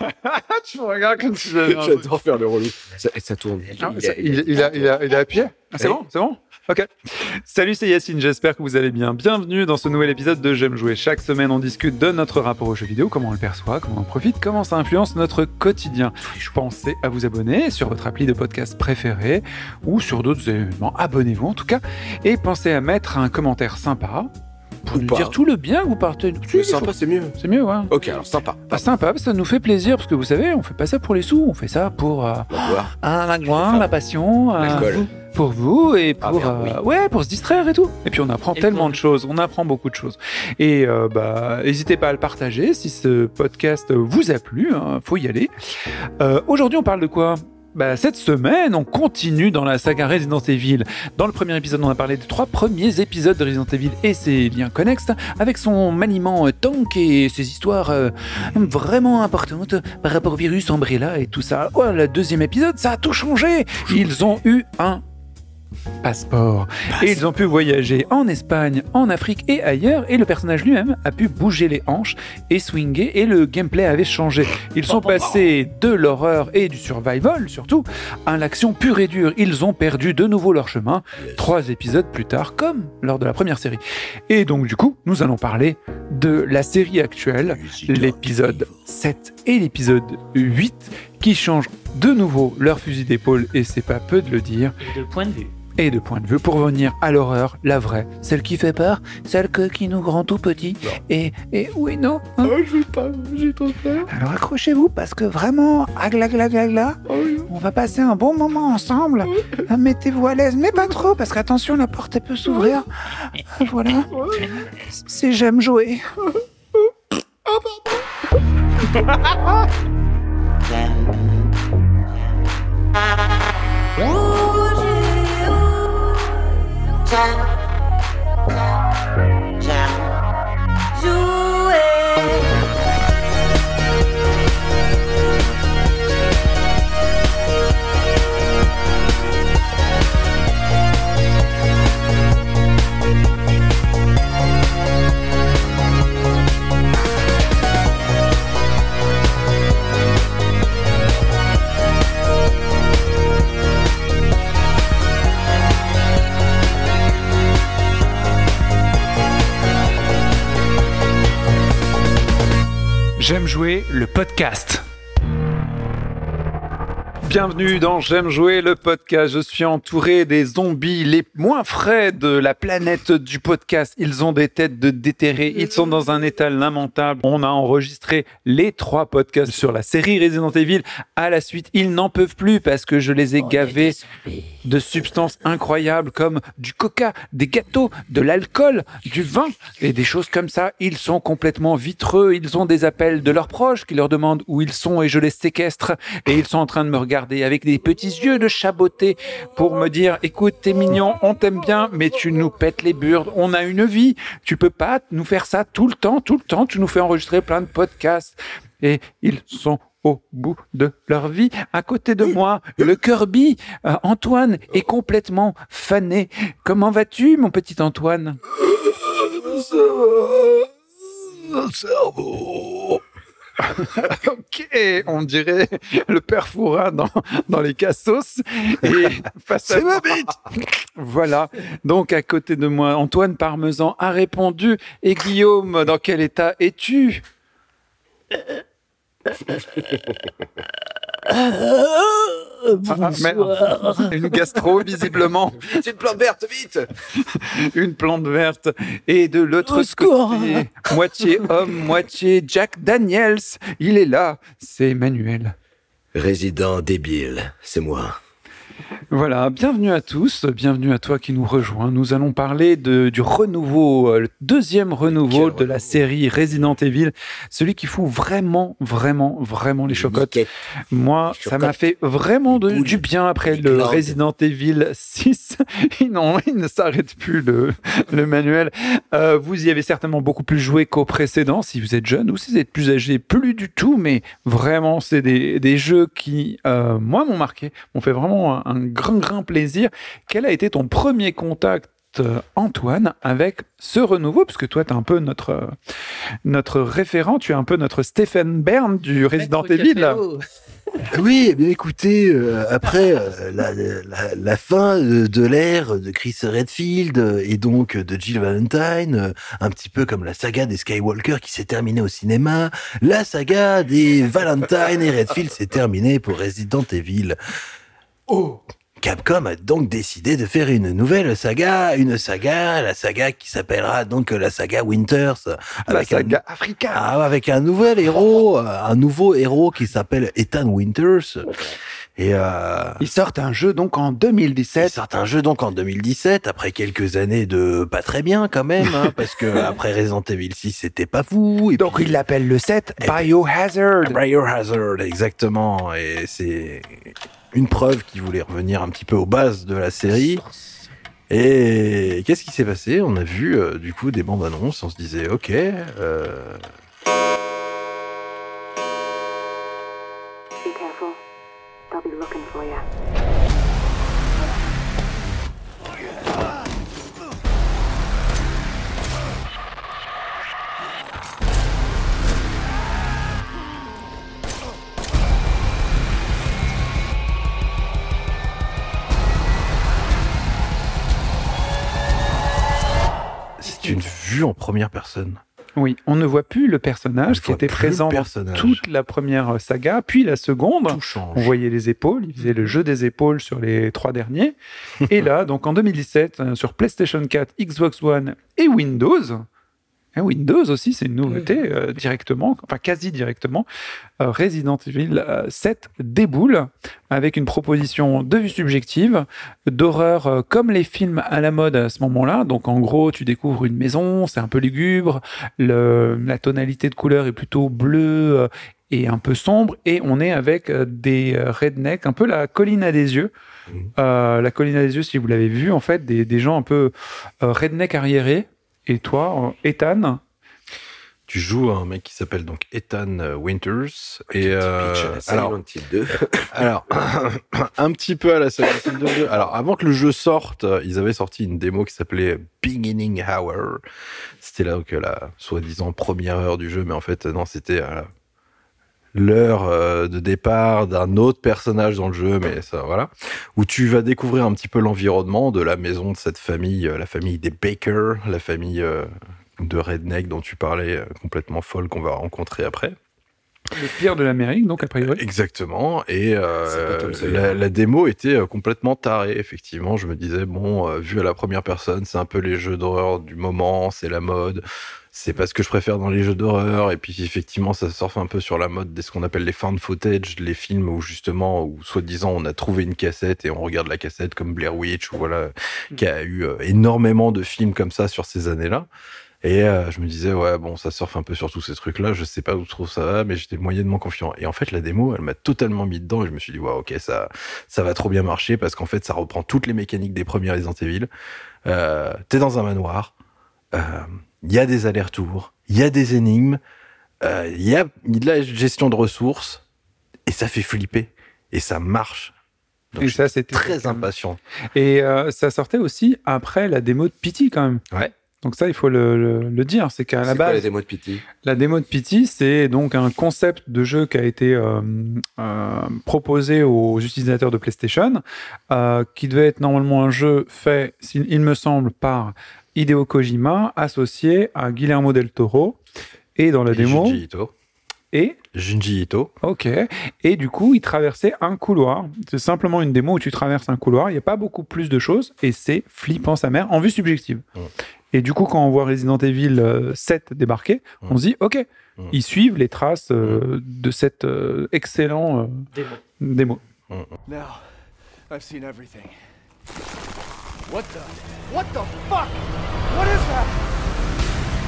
tu me regardes comme si J'adore faire le relou. Ça, et ça tourne. Ah, ça- il, il a, il, a, il a appuyé Ah, C'est Oui. bon C'est bon Ok. Salut, c'est Yacine, j'espère que vous allez bien. Bienvenue dans ce nouvel épisode de J'aime jouer. Chaque semaine, on discute de notre rapport aux jeux vidéo, comment on le perçoit, comment on en profite, comment ça influence notre quotidien. Pensez à vous abonner sur votre appli de podcast préféré ou sur d'autres événements. Abonnez-vous en tout cas. Et pensez à mettre un commentaire sympa Ou nous pas. dire tout le bien que vous partez. Faut- sympa, c'est mieux. C'est mieux, ouais. Ok, alors sympa. Pas sympa, ça nous fait plaisir parce que vous savez, on fait pas ça pour les sous, on fait ça pour euh, voir. ah, la passion, euh, pour vous et Ah, pour euh, ouais pour se distraire et tout. Et puis on apprend Et tellement de choses, on apprend beaucoup de choses. Et euh, bah n'hésitez pas à le partager si ce podcast vous a plu, hein, faut y aller. Euh, Aujourd'hui on parle de quoi? Bah, cette semaine, on continue dans la saga Resident Evil. Dans le premier épisode, on a parlé des trois premiers épisodes de Resident Evil et ses liens connexes, avec son maniement euh, tank et ses histoires euh, vraiment importantes par rapport au virus Umbrella et tout ça. Oh, le deuxième épisode, ça a tout changé. Ils ont eu un passeport et ils ont pu voyager en Espagne, en Afrique et ailleurs. Et le personnage lui-même a pu bouger les hanches et swinger et le gameplay avait changé. Ils sont passés de l'horreur et du survival surtout à l'action pure et dure. Ils ont perdu de nouveau leur chemin trois épisodes plus tard, comme lors de la première série. Et donc du coup, nous allons parler de la série actuelle, l'épisode 7 et l'épisode 8, qui changent de nouveau leur fusil d'épaule, et c'est pas peu de le dire, de point de vue. Et de point de vue pour revenir à l'horreur, la vraie, celle qui fait peur, celle que- qui nous rend tout petits. Et, et oui, non. hein? Oh, je veux pas, j'ai trop peur. Alors accrochez-vous parce que vraiment, agla gla gla gla, Oh, oui. on va passer un bon moment ensemble. Ah, Mettez-vous à l'aise, mais pas trop parce qu'attention, la porte elle peut s'ouvrir. Voilà, c'est j'aime jouer. time. J'aime jouer le podcast. Bienvenue dans J'aime jouer le podcast. Je suis entouré des zombies les moins frais de la planète du podcast. Ils ont des têtes de déterrés. Ils sont dans un état lamentable. On a enregistré les trois podcasts sur la série Resident Evil. À la suite, ils n'en peuvent plus parce que je les ai gavés de substances incroyables comme du coca, des gâteaux, de l'alcool, du vin et des choses comme ça. Ils sont complètement vitreux. Ils ont des appels de leurs proches qui leur demandent où ils sont et je les séquestre. Et ils sont en train de me regarder avec des petits yeux de chaboté pour me dire écoute, t'es mignon, on t'aime bien, mais tu nous pètes les burdes. On a une vie. Tu peux pas nous faire ça tout le temps, tout le temps. Tu nous fais enregistrer plein de podcasts. Et ils sont au bout de leur vie. À côté de moi, le Kirby, euh, Antoine, est complètement fané. Comment vas-tu, mon petit Antoine? Ça va. Le cerveau. Ok, on dirait le père Fouras dans, dans les cassos. Et face à C'est ma bite. Voilà. Donc, à côté de moi, Antoine Parmesan a répondu. Et Guillaume, dans quel état es-tu? Ah, merde. Une gastro, visiblement. Vite, une plante verte, vite. une plante verte et de l'autre côté, moitié homme, moitié Jack Daniels. Il est là, c'est Emmanuel. Résident débile, c'est moi. Voilà, bienvenue à tous, bienvenue à toi qui nous rejoins. Nous allons parler de, du renouveau, euh, le deuxième renouveau Quel de la série Resident Evil, celui qui fout vraiment, vraiment, vraiment les chocottes. Moi, ça m'a fait vraiment de- du bien après Les le. Resident Evil 6. non, il ne s'arrête plus le, le manuel. Euh, vous y avez certainement beaucoup plus joué qu'au précédent, si vous êtes jeune ou si vous êtes plus âgé, plus du tout, mais vraiment, c'est des, des jeux qui, euh, moi, m'ont marqué, m'ont fait vraiment un, un grand, grand plaisir. Quel a été ton premier contact euh, Antoine avec ce renouveau, puisque toi, tu es un peu notre, euh, notre référent, tu es un peu notre Stephen Bern du Resident Evil. Oui, eh bien écoutez, euh, après euh, la, la, la fin de, de l'ère de Chris Redfield et donc de Jill Valentine, un petit peu comme la saga des Skywalker qui s'est terminée au cinéma, la saga des Valentine et Redfield s'est terminée pour Resident Evil. Oh Capcom a donc décidé de faire une nouvelle saga, une saga, la saga qui s'appellera donc la saga Winters, La avec un- saga Africa. ah, avec un nouvel héros, un nouveau héros qui s'appelle Ethan Winters. Et euh, Ils sortent un jeu donc en ils 2017. sortent un jeu donc en 2017, après quelques années de pas très bien quand même, hein, parce que après Resident Evil 6 c'était pas fou. Et Donc puis- ils l'appellent le 7 Eh ben, Biohazard. Biohazard, exactement. Et c'est une preuve qu'ils voulaient revenir un petit peu aux bases de la série. Et qu'est-ce qui s'est passé? On a vu euh, du coup des bandes annonces, on se disait ok. euh, vue en première personne. Oui, on ne voit plus le personnage On qui était présent dans toute la première saga, puis la seconde. Tout change. On voyait les épaules, il faisait le jeu des épaules sur les trois derniers. Et là, donc en 2017, euh, sur PlayStation 4, Xbox One et Windows, et Windows aussi, c'est une nouveauté euh, directement, enfin quasi directement, euh, Resident Evil euh, 7 déboule avec une proposition de vue subjective, d'horreur euh, comme les films à la mode à ce moment-là. Donc en gros, tu découvres une maison, c'est un peu lugubre, le- la tonalité de couleur est plutôt bleue euh, et un peu sombre, et on est avec euh, des euh, rednecks, un peu la colline à des yeux. Mhm. Euh, la colline à des yeux, si vous l'avez vu, en fait, des, des gens un peu euh, redneck arriérés. Et toi, Ethan, Tu joues un mec qui s'appelle donc Ethan euh, Winters. Et euh, alors, Silent Hill 2. alors un petit peu à la Silent Hill 2. Alors, avant que le jeu sorte, ils avaient sorti une démo qui s'appelait Beginning Hour. C'était là que la soi-disant première heure du jeu, mais en fait, non, c'était euh, l'heure euh, de départ d'un autre personnage dans le jeu, mais ça, voilà. Où tu vas découvrir un petit peu l'environnement de la maison de cette famille, euh, la famille des Baker, la famille euh, de Redneck dont tu parlais, complètement folle qu'on va rencontrer après. le pire de l'Amérique, donc a priori. Exactement. Et euh, la, la démo était complètement tarée, effectivement. Je me disais, bon, vu à la première personne, c'est un peu les jeux d'horreur du moment, c'est la mode. C'est pas ce que je préfère dans les jeux d'horreur. Et puis, effectivement, ça surfe un peu sur la mode de ce qu'on appelle les found footage, les films où, justement, où soi-disant, on a trouvé une cassette et on regarde la cassette comme Blair Witch, ou voilà, qui a eu euh, énormément de films comme ça sur ces années-là. Et euh, je me disais, ouais, bon, ça surfe un peu sur tous ces trucs-là, je sais pas où trop ça va, mais j'étais moyennement confiant. Et en fait, la démo, elle m'a totalement mis dedans et je me suis dit, ouais, ok, ça, ça va trop bien marcher parce qu'en fait, ça reprend toutes les mécaniques des premiers Resident Evil. Euh, T'es dans un manoir, il y a des allers-retours, il y a des énigmes, euh, il y a de la gestion de ressources et ça fait flipper et ça marche. Donc, Et ça, c'était très impatient. Et euh, ça sortait aussi après la démo de Pity, quand même. Ouais. Donc ça, il faut le, le- le dire, c'est qu'à la C'est quoi la base, démo de Pity? la démo de Pity, c'est donc un concept de jeu qui a été euh, euh, proposé aux utilisateurs de PlayStation, euh, qui devait être normalement un jeu fait, il me semble, par Hideo Kojima, associé à Guillermo del Toro. Et dans la Et démo, Junji Ito. et Junji Ito. Ok. Et du coup, il traversait un couloir. C'est simplement une démo où tu traverses un couloir. Il n'y a pas beaucoup plus de choses et c'est flippant sa mère en vue subjective. Et du coup, quand on voit Resident Evil euh, 7 débarquer, Mm. on se dit, ok, ils suivent les traces euh, de cet euh, excellent euh, démo. Now, I've seen everything. What the? What the fuck? What is that?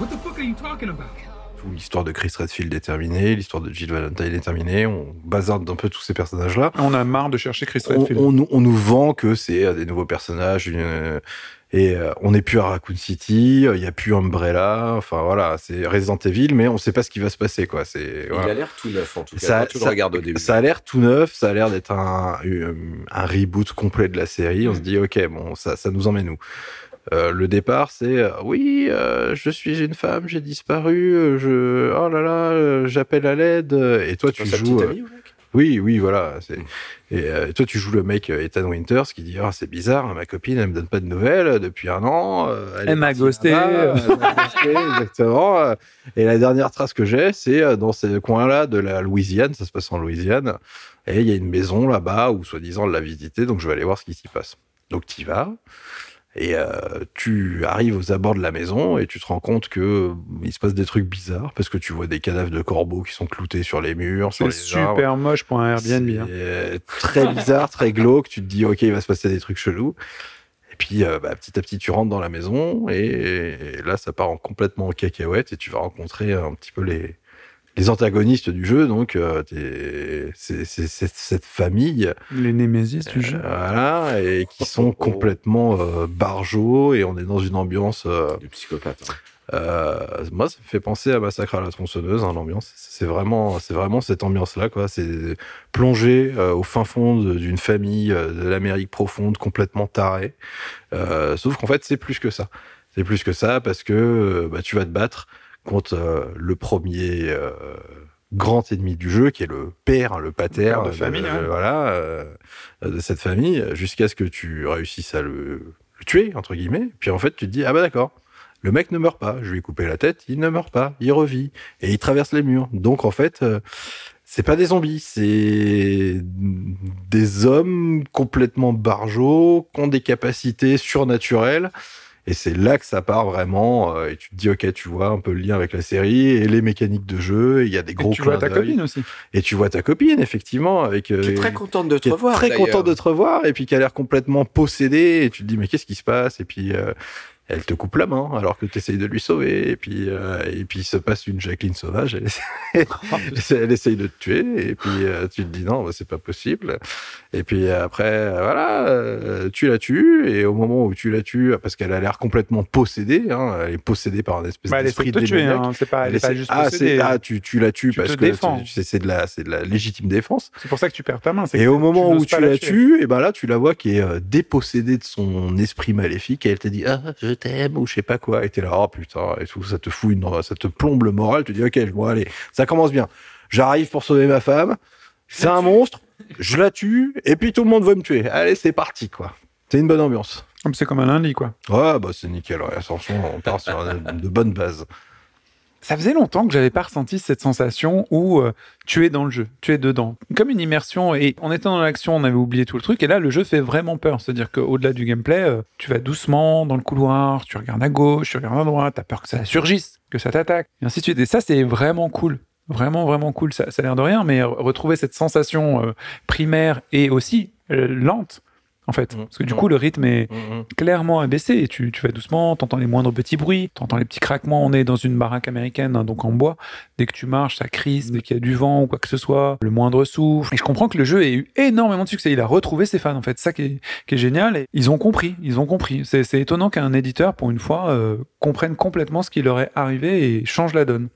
What the fuck are you talking about? Tout l'histoire de Chris Redfield est terminée, l'histoire de Jill Valentine est terminée. On bazarde un peu tous ces personnages-là. On a marre de chercher Chris Redfield. on nous- on nous vend que c'est euh, des nouveaux personnages, une- et euh, on n'est plus à Raccoon City, il y a plus Umbrella. Enfin voilà, c'est Resident Evil, mais on sait pas ce qui va se passer, quoi. C'est Il a l'air tout neuf en tout cas. Ça- le regardes au début. Ça a l'air tout neuf, ça a l'air d'être un, euh, un reboot complet de la série. On se dit, ok, bon, ça, ça nous emmène où? Euh, Le départ, c'est euh, oui, euh, je suis une femme, j'ai disparu, euh, je, oh là là, euh, j'appelle à l'aide. Et toi, tu joues. petite euh, amie, ou mec? Oui, oui, voilà. c'est- Mm. Et euh, toi, tu joues le mec euh, Ethan Winters qui dit ah c'est bizarre, ma copine, elle me donne pas de nouvelles euh, depuis un an. Elle m'a ghosté. là-bas, elle m'a ghosté, exactement. Et la dernière trace que j'ai, c'est dans ce coin-là de la Louisiane. Ça se passe en Louisiane. Et il y a une maison là-bas où soi-disant elle l'a visiter, donc je vais aller voir ce qui s'y passe. Donc tu y vas. Et euh, tu arrives aux abords de la maison et tu te rends compte que euh, il se passe des trucs bizarres parce que tu vois des cadavres de corbeaux qui sont cloutés sur les murs, C'est arbres. super moche pour un Airbnb. hein. Euh, très bizarre, très glauque. Tu te dis, ok, il va se passer des trucs chelous. Et puis, euh, bah, petit à petit, tu rentres dans la maison et, et là, ça part en complètement en cacahuète et tu vas rencontrer un petit peu les, les antagonistes du jeu. Donc, euh, c'est cette famille, Les Némésis du euh, jeu. voilà, et qui sont complètement euh, barjots et on est dans une ambiance. euh, Du psychopathe. hein. euh, moi, ça me fait penser à Massacre à la tronçonneuse, hein, l'ambiance. C'est vraiment, c'est vraiment cette ambiance-là, quoi. C'est plongé euh, au fin fond de- d'une famille euh, de l'Amérique profonde, complètement tarée. Euh, sauf qu'en fait, c'est plus que ça. C'est plus que ça parce que euh, bah, tu vas te battre contre euh, le premier euh, grand ennemi du jeu, qui est le père, hein, le pater, père de euh, famille, ouais. voilà, euh, de cette famille, jusqu'à ce que tu réussisses à le, le tuer entre guillemets. Puis en fait, tu te dis ah bah d'accord. Le mec ne meurt pas. Je lui ai coupé la tête, il ne meurt pas, il revit et il traverse les murs. Donc en fait, euh, c'est pas des zombies, c'est des hommes complètement barjots, qui ont des capacités surnaturelles. Et c'est là que ça part vraiment. euh, et tu te dis, ok, tu vois un peu le lien avec la série et les mécaniques de jeu. et Il y a des Et gros tu vois ta copine aussi. Et tu vois ta copine, effectivement, avec. euh, Qui est très contente de te revoir. très d'ailleurs. content de te revoir et puis qui a l'air complètement possédé et tu te dis mais qu'est-ce qui se passe? Et puis euh, elle te coupe la main alors que tu essayes de lui sauver et puis euh, et puis il se passe une Jacqueline sauvage elle elle essaye de te tuer et puis euh, tu te dis non bah, c'est pas possible et puis après euh, voilà euh, tu la tues et au moment où tu la tues parce qu'elle a l'air complètement possédée hein, elle est possédée par un espèce Bah, elle d'esprit de tuer. hein. C'est pas, elle est pas juste ah, possédée. ah, tu, tu la tues Tu parce que c'est de la c'est de la légitime défense C'est pour ça que tu perds ta main. et au moment où tu la tues, et ben là, tu la vois qui est dépossédée de son esprit maléfique et elle te dit ah je t'aime ou je sais pas quoi. Et t'es là oh putain et tout, ça te fout une, ça te plombe le moral. Tu te dis ok bon allez, ça commence bien. J'arrive pour sauver ma femme. C'est un monstre. Je la tue et puis tout le monde veut me tuer. Allez c'est parti quoi. C'est une bonne ambiance. Comme c'est comme un lundi, quoi. Ouais bah c'est nickel. Ouais, franchement on part sur de bonnes bases. Ça faisait longtemps que j'avais pas ressenti cette sensation où euh, tu es dans le jeu, tu es dedans. Comme une immersion, et en étant dans l'action, on avait oublié tout le truc, et là, le jeu fait vraiment peur. C'est-à-dire qu'au-delà du gameplay, euh, tu vas doucement dans le couloir, tu regardes à gauche, tu regardes à droite, t'as peur que ça surgisse, que ça t'attaque, et ainsi de suite. Et ça, c'est vraiment cool. Vraiment, vraiment cool. Ça, ça a l'air de rien, mais re- retrouver cette sensation euh, primaire et aussi lente, en fait. Mhm. Parce que du coup, le rythme est, Mhm. clairement abaissé et tu, tu vas doucement, t'entends les moindres petits bruits, t'entends les petits craquements, on est dans une baraque américaine, hein, donc en bois, dès que tu marches, ça crisse, dès qu'il y a du vent ou quoi que ce soit, le moindre souffle. Et je comprends que le jeu ait eu énormément de succès, il a retrouvé ses fans en fait, ça qui est, qui est génial, et ils ont compris, ils ont compris. C'est c'est étonnant qu'un éditeur, pour une fois, euh, comprenne complètement ce qui leur est arrivé et change la donne.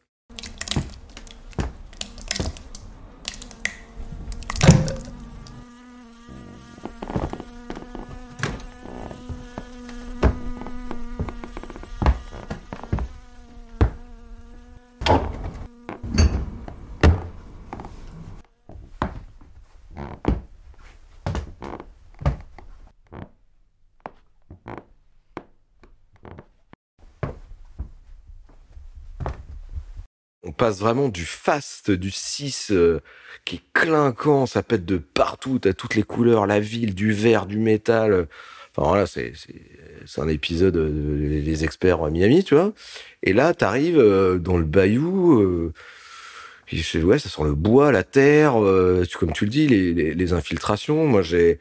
Passe vraiment du fast, du 6 euh, qui est clinquant, ça pète de partout, t'as toutes les couleurs, la ville, du vert, du métal. euh. Enfin voilà, c'est un épisode de Les experts à Miami, tu vois. Et là, t'arrives euh, dans le bayou. Euh, et ouais, ça sent le bois, la terre, euh, comme tu le dis, les infiltrations. Moi, j'ai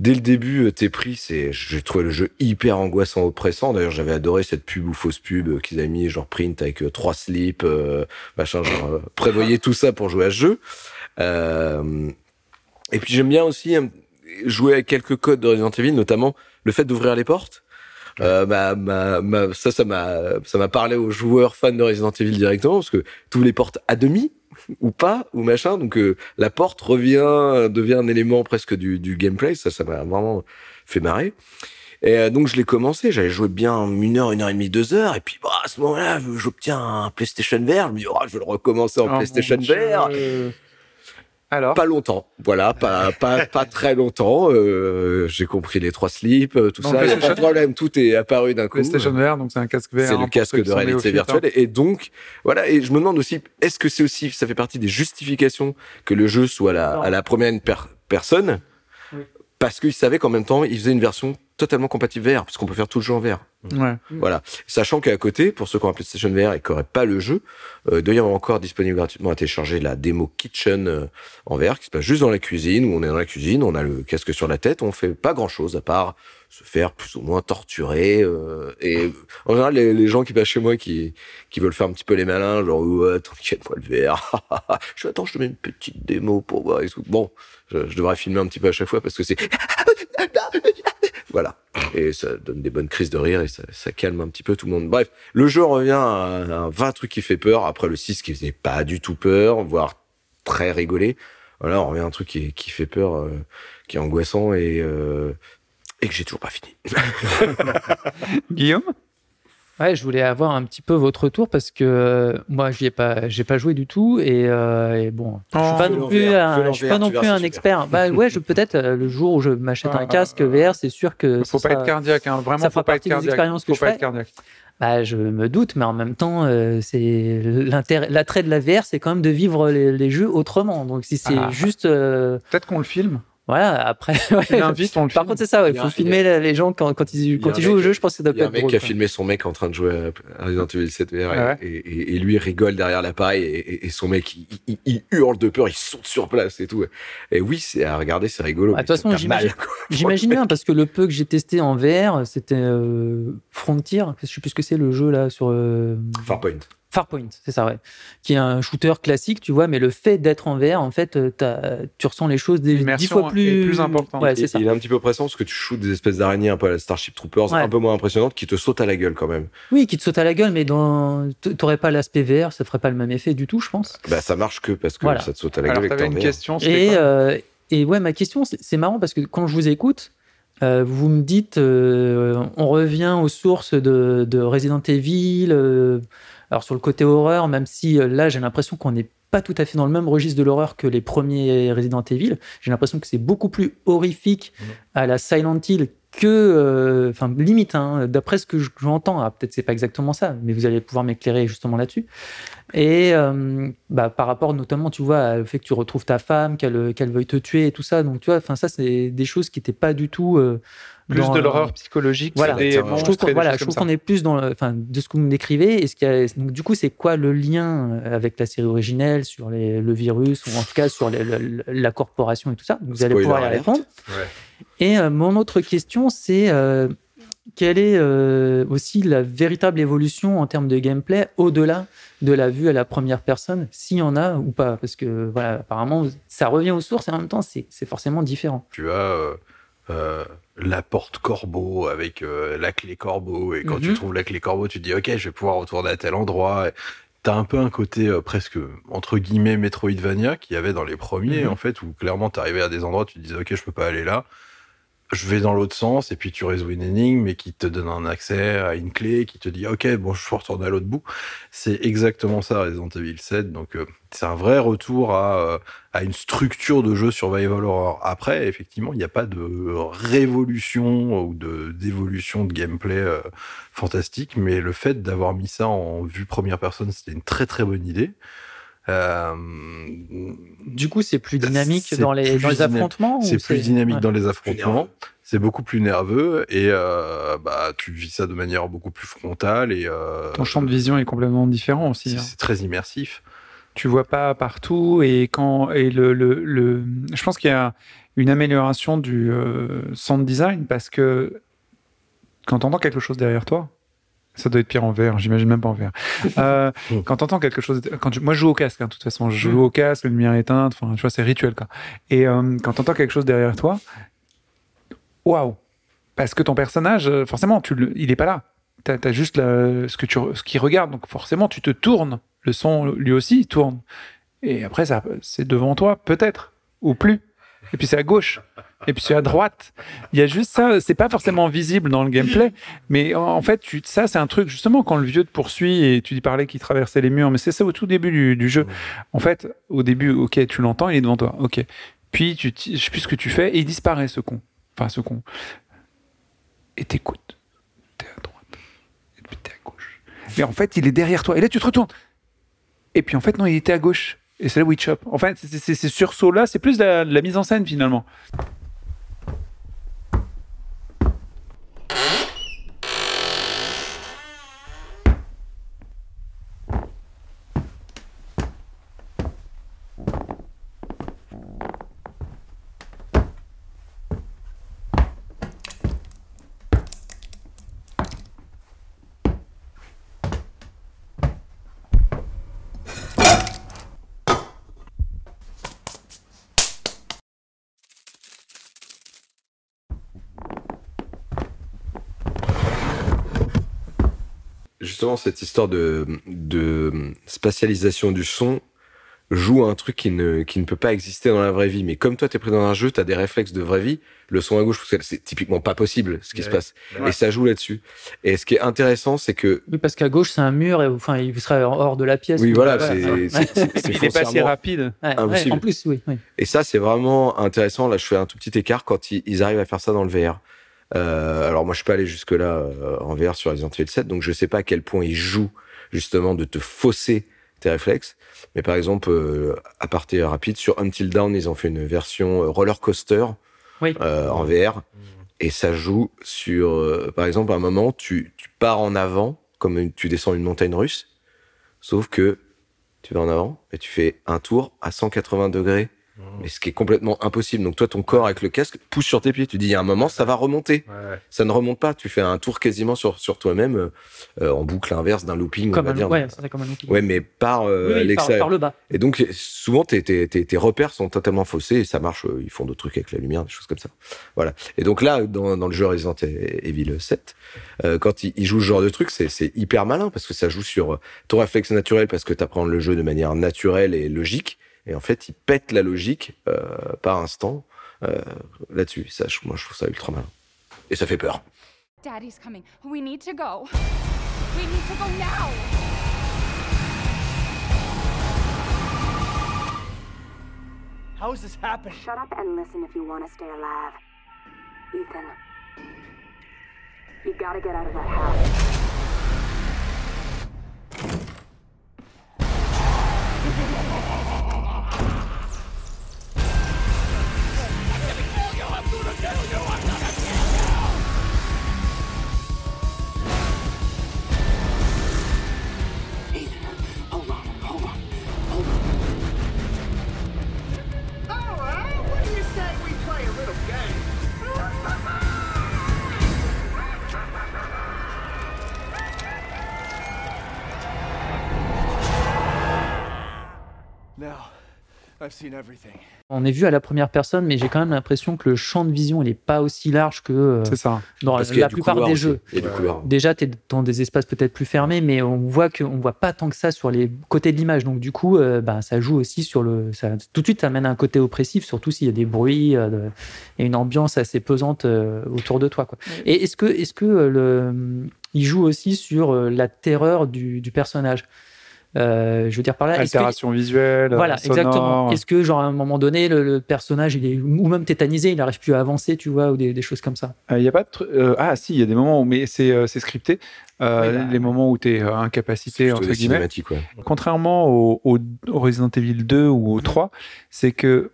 dès le début, euh, t'es pris. C'est, j'ai trouvé le jeu hyper angoissant, oppressant. D'ailleurs, j'avais adoré cette pub ou fausse pub euh, qu'ils avaient mis, genre print avec euh, trois slips, euh, machin. Genre, prévoyez tout ça pour jouer à ce jeu. Euh, et puis j'aime bien aussi jouer avec quelques codes de Resident Evil, notamment le fait d'ouvrir les portes. Euh, bah, ma- ma- ça, ça m'a, ça m'a parlé aux joueurs fans de Resident Evil directement parce que tous les portes à demi ou pas ou machin, donc euh, la porte revient, devient un élément presque du, du gameplay. Ça, ça m'a vraiment fait marrer. Et euh, donc je l'ai commencé, j'avais joué bien une heure, une heure et demie, deux heures, et puis bah, à ce moment-là, j'obtiens un PlayStation VR. Je me dis, oh, je vais le recommencer en Oh, PlayStation Dieu. Alors Pas longtemps, voilà, pas pas pas très longtemps. Euh, j'ai compris les trois slips, euh, tout Donc, ça, a pas de problème, tout est apparu d'un coup. PlayStation VR, donc c'est un casque VR. C'est hein, le pour casque de réalité hein. virtuelle. Et donc, voilà. Et je me demande aussi, est-ce que c'est aussi, ça fait partie des justifications que le jeu soit à la, à la première per- personne, Oui. parce qu'ils savaient qu'en même temps, ils faisaient une version totalement compatible VR, puisqu'on peut faire tout le jeu en VR. Ouais. Voilà. Sachant qu'à côté, pour ceux qui ont un PlayStation VR et qui n'auraient pas le jeu, euh, il doit y avoir encore disponible gratuitement à télécharger la démo Kitchen euh, en VR qui se passe juste dans la cuisine, où on est dans la cuisine, on a le casque sur la tête, on fait pas grand chose à part se faire plus ou moins torturer. euh, et en général, les, les gens qui passent chez moi qui, qui veulent faire un petit peu les malins, genre ouais, t'inquiète moi le VR. je attends, je te mets une petite démo pour voir. Bon, je, je devrais filmer un petit peu à chaque fois parce que c'est voilà. Et ça donne des bonnes crises de rire et ça, ça calme un petit peu tout le monde. Bref, le jeu revient à un 20 trucs qui fait peur. Après le 6 qui faisait pas du tout peur, voire très rigolé. Voilà, on revient à un truc qui, qui fait peur, euh, qui est angoissant et, euh, et que j'ai toujours pas fini. Guillaume? Ouais, je voulais avoir un petit peu votre retour parce que euh, moi, j'y ai pas, j'ai pas joué du tout et, euh, et bon, je suis Oh, pas non plus, un, je suis pas non plus un expert. Bah ouais, je peut-être euh, le jour où je m'achète Ah, un casque ah, VR, c'est sûr que Faut pas sera- être cardiaque, hein. vraiment, ça faut fera pas être partie des cardiaque. expériences que faut je pas ferai. être cardiaque. Bah, je me doute, mais en même temps, euh, c'est l'attrait de la VR, c'est quand même de vivre les, les jeux autrement. Donc si c'est Ah. juste, Peut-être qu'on le filme. Voilà, après. ouais. Invite, Par filme. contre, c'est ça, il faut filmer les gens quand, quand ils, y a quand un ils jouent au jeu. Je pense que ça doit Il y a un mec drôle. qui a quoi. filmé son mec en train de jouer à Resident Evil 7 VR et- Ah ouais. et, et- et lui rigole derrière l'appareil et, et- et son mec il, il- il hurle de peur, il saute sur place et tout. Et oui, c'est à regarder, c'est rigolo. Ah, de toute façon. J'imagine bien, parce que le peu que j'ai testé en VR, c'était euh, Frontier, je sais plus ce que c'est le jeu là sur euh, Farpoint. Farpoint, c'est ça, ouais. Qui est un shooter classique, tu vois, mais le fait d'être en VR, en fait, euh, t'as- tu ressens les choses des, dix fois plus, est plus importante. Ouais, Il, c'est ça. il est un petit peu oppressant parce que tu shootes des espèces d'araignées un peu à la Starship Troopers, Ouais. un peu moins impressionnantes, qui te sautent à la gueule quand même. Oui, qui te saute à la gueule, mais dans... t'aurais pas l'aspect VR, ça ferait pas le même effet du tout, je pense. Bah ça marche que parce que Voilà. ça te saute à la Alors, gueule. t'es en une VR. question, Et, euh, et ouais, ma question, c'est c'est marrant parce que quand je vous écoute, euh, vous me dites, euh, on revient aux sources de, de Resident Evil. euh, alors sur le côté horreur, même si euh, là j'ai l'impression qu'on n'est pas tout à fait dans le même registre de l'horreur que les premiers Resident Evil. J'ai l'impression que c'est beaucoup plus horrifique à la Silent Hill que, euh, enfin limite, hein, d'après ce que je- j'entends. Ah, Peut-être c'est pas exactement ça, mais vous allez pouvoir m'éclairer justement là-dessus. Et euh, bah, par rapport notamment, tu vois, au fait que tu retrouves ta femme, qu'elle qu'elle veuille te tuer et tout ça. Donc, tu vois, enfin, ça, c'est des choses qui n'étaient pas du tout. euh, Plus dans- de l'horreur psychologique. Voilà. des Je trouve qu'on voilà, est plus dans enfin, de ce que vous me décrivez. Et ce qu'il y a- donc, du coup, c'est quoi le lien avec la série originelle sur les- le virus ou en tout cas sur les- le- la corporation et tout ça? Vous allez pouvoir y répondre. Ouais. Et euh, mon autre question, c'est euh, quelle est euh, aussi la véritable évolution en termes de gameplay au-delà de la vue à la première personne, s'il y en a ou pas? Parce que voilà, apparemment, ça revient aux sources et en même temps, c'est forcément différent. Tu as euh, euh, la porte corbeau avec la clé corbeau. Et quand Mhm. tu trouves la clé corbeau, tu te dis, OK, je vais pouvoir retourner à tel endroit. T'as un peu un côté presque, entre guillemets, Metroidvania qu'il y avait dans les premiers, Mhm. en fait, où clairement, t'arrivais à des endroits, tu te disais, OK, je peux pas aller là. Je vais dans l'autre sens, et puis tu résous une énigme, mais qui te donne un accès à une clé, qui te dit, OK, bon, je peux retourner à l'autre bout. C'est exactement ça, Resident Evil 7. Donc, euh, c'est un vrai retour à, euh, à une structure de jeu survival horror. Après, effectivement, il n'y a pas de révolution ou de d'évolution de gameplay euh, fantastique, mais le fait d'avoir mis ça en vue première personne, c'était une très très bonne idée. Euh, Du coup, c'est plus dynamique dans les, dans affrontements c'est plus dynamique ouais. dans les affrontements. C'est beaucoup plus nerveux et euh, bah tu vis ça de manière beaucoup plus frontale et euh, Ton champ de vision est complètement différent aussi. c'est hein. c'est très immersif. tu vois pas partout et quand et le, le, le- je pense qu'il y a une amélioration du euh, sound design parce que quand tu entends quelque chose derrière toi ça doit être pire en VR j'imagine même pas en VR euh, quand tu entends quelque chose quand tu- moi je joue au casque hein, de toute façon. Je joue au casque la lumière éteinte enfin tu vois c'est rituel quoi. Et euh, quand tu entends quelque chose derrière toi waouh! Parce que ton personnage euh, forcément tu le, il est pas là. T'as as juste la- ce que tu ce qu'il regarde. Donc forcément tu te tournes. Le son lui aussi il tourne. Et après ça c'est devant toi peut-être. Ou plus. Et puis c'est à gauche et puis c'est à droite. Il y a juste ça. C'est pas forcément visible dans le gameplay mais en, fait tu, ça c'est un truc justement quand le vieux te poursuit et tu dis parlais qu'il traversait les murs mais c'est ça au tout début du, du jeu. En fait au début ok tu l'entends il est devant toi ok. Puis tu je sais plus ce que tu fais et il disparaît ce con. Enfin ce con. Et t'écoutes. T'es à droite. Et puis t'es à gauche. Mais en fait il est derrière toi. Et là tu te retournes. Et puis en fait non il était à gauche. Et c'est là où il chope. En fait ces sursauts là c'est plus la, de la mise en scène finalement Huh? Justement, cette histoire de, de spatialisation du son joue un truc qui ne, qui ne peut pas exister dans la vraie vie. Mais comme toi, t'es pris dans un jeu, t'as des réflexes de vraie vie. Le son à gauche, parce que c'est typiquement pas possible ce qui se Ouais. passe. Et ça joue là-dessus. Et ce qui est intéressant, c'est que Oui, parce qu'à gauche, c'est un mur, et enfin, il serait hors de la pièce. oui, voilà, Ouais, c'est il est pas si rapide impossible. en plus, oui. oui. Et ça, c'est vraiment intéressant. Là, je fais un tout petit écart quand ils, ils arrivent à faire ça dans le VR. Euh, alors moi, je suis pas allé jusque là en VR sur Resident Evil 7, donc je sais pas à quel point ils jouent justement de te fausser tes réflexes. Mais par exemple, euh, à partir rapide sur Until Dawn, ils ont fait une version euh, roller coaster Oui. euh, en VR, et ça joue sur, euh, par exemple, à un moment, tu, tu pars en avant comme une- tu descends une montagne russe, sauf que tu vas en avant et tu fais un tour à 180 degrés mais ce qui est complètement impossible. Donc toi, ton corps avec le casque pousse sur tes pieds. Tu dis, il y a un moment, ça va remonter. Ouais. Ça ne remonte pas. Tu fais un tour quasiment sur, sur toi-même euh, euh, en boucle inverse d'un looping, Comme on va un, dire. ouais, ça comme un looping. Ouais, mais par euh, Oui, oui, par, l'extérieur. par le bas. Et donc, souvent, tes, tes, tes, tes repères sont totalement faussés et ça marche. euh, Ils font d'autres trucs avec la lumière, des choses comme ça. Voilà. Et donc là, dans, dans le jeu Resident Evil 7, euh, quand ils, jouent ce genre de truc, c'est c'est hyper malin parce que ça joue sur ton réflexe naturel parce que tu apprends le jeu de manière naturelle et logique. Et en fait, ils pètent la logique euh, par instant euh, là-dessus. Ça, je- moi, je trouve ça ultra malin. Et ça fait peur. Daddy's coming. We need to go. We need to go now. How is this happening? Shut up and listen if you want to stay alive. Ethan. You gotta get out of that house. On est vu à la première personne, mais j'ai quand même l'impression que le champ de vision, il est pas aussi large que euh, ça dans Parce la plupart des aussi. jeux. Déjà, tu es dans des espaces peut-être plus fermés, mais on voit qu'on voit pas tant que ça sur les côtés de l'image. Donc, du coup, euh, bah, ça joue aussi sur le. Ça, tout de suite, ça amène un côté oppressif, surtout s'il y a des bruits euh, de- et une ambiance assez pesante euh, autour de toi. Quoi. Et est-ce que, est-ce que euh, le, il joue aussi sur euh, la terreur du, du personnage? Euh, Je veux dire par là. est-ce que- altération visuelle voilà, sonore. exactement. Est-ce que, genre, à un moment donné, le, le personnage, il est ou même tétanisé, il n'arrive plus à avancer, tu vois, ou des, des choses comme ça? Euh, Il y a pas de euh, ah si, il y a des moments où mais c'est euh, scripté. Euh, Oui, bah, les moments où tu es incapacité entre guillemets. ouais. Contrairement au, au- au Resident Evil 2 ou au 3, c'est que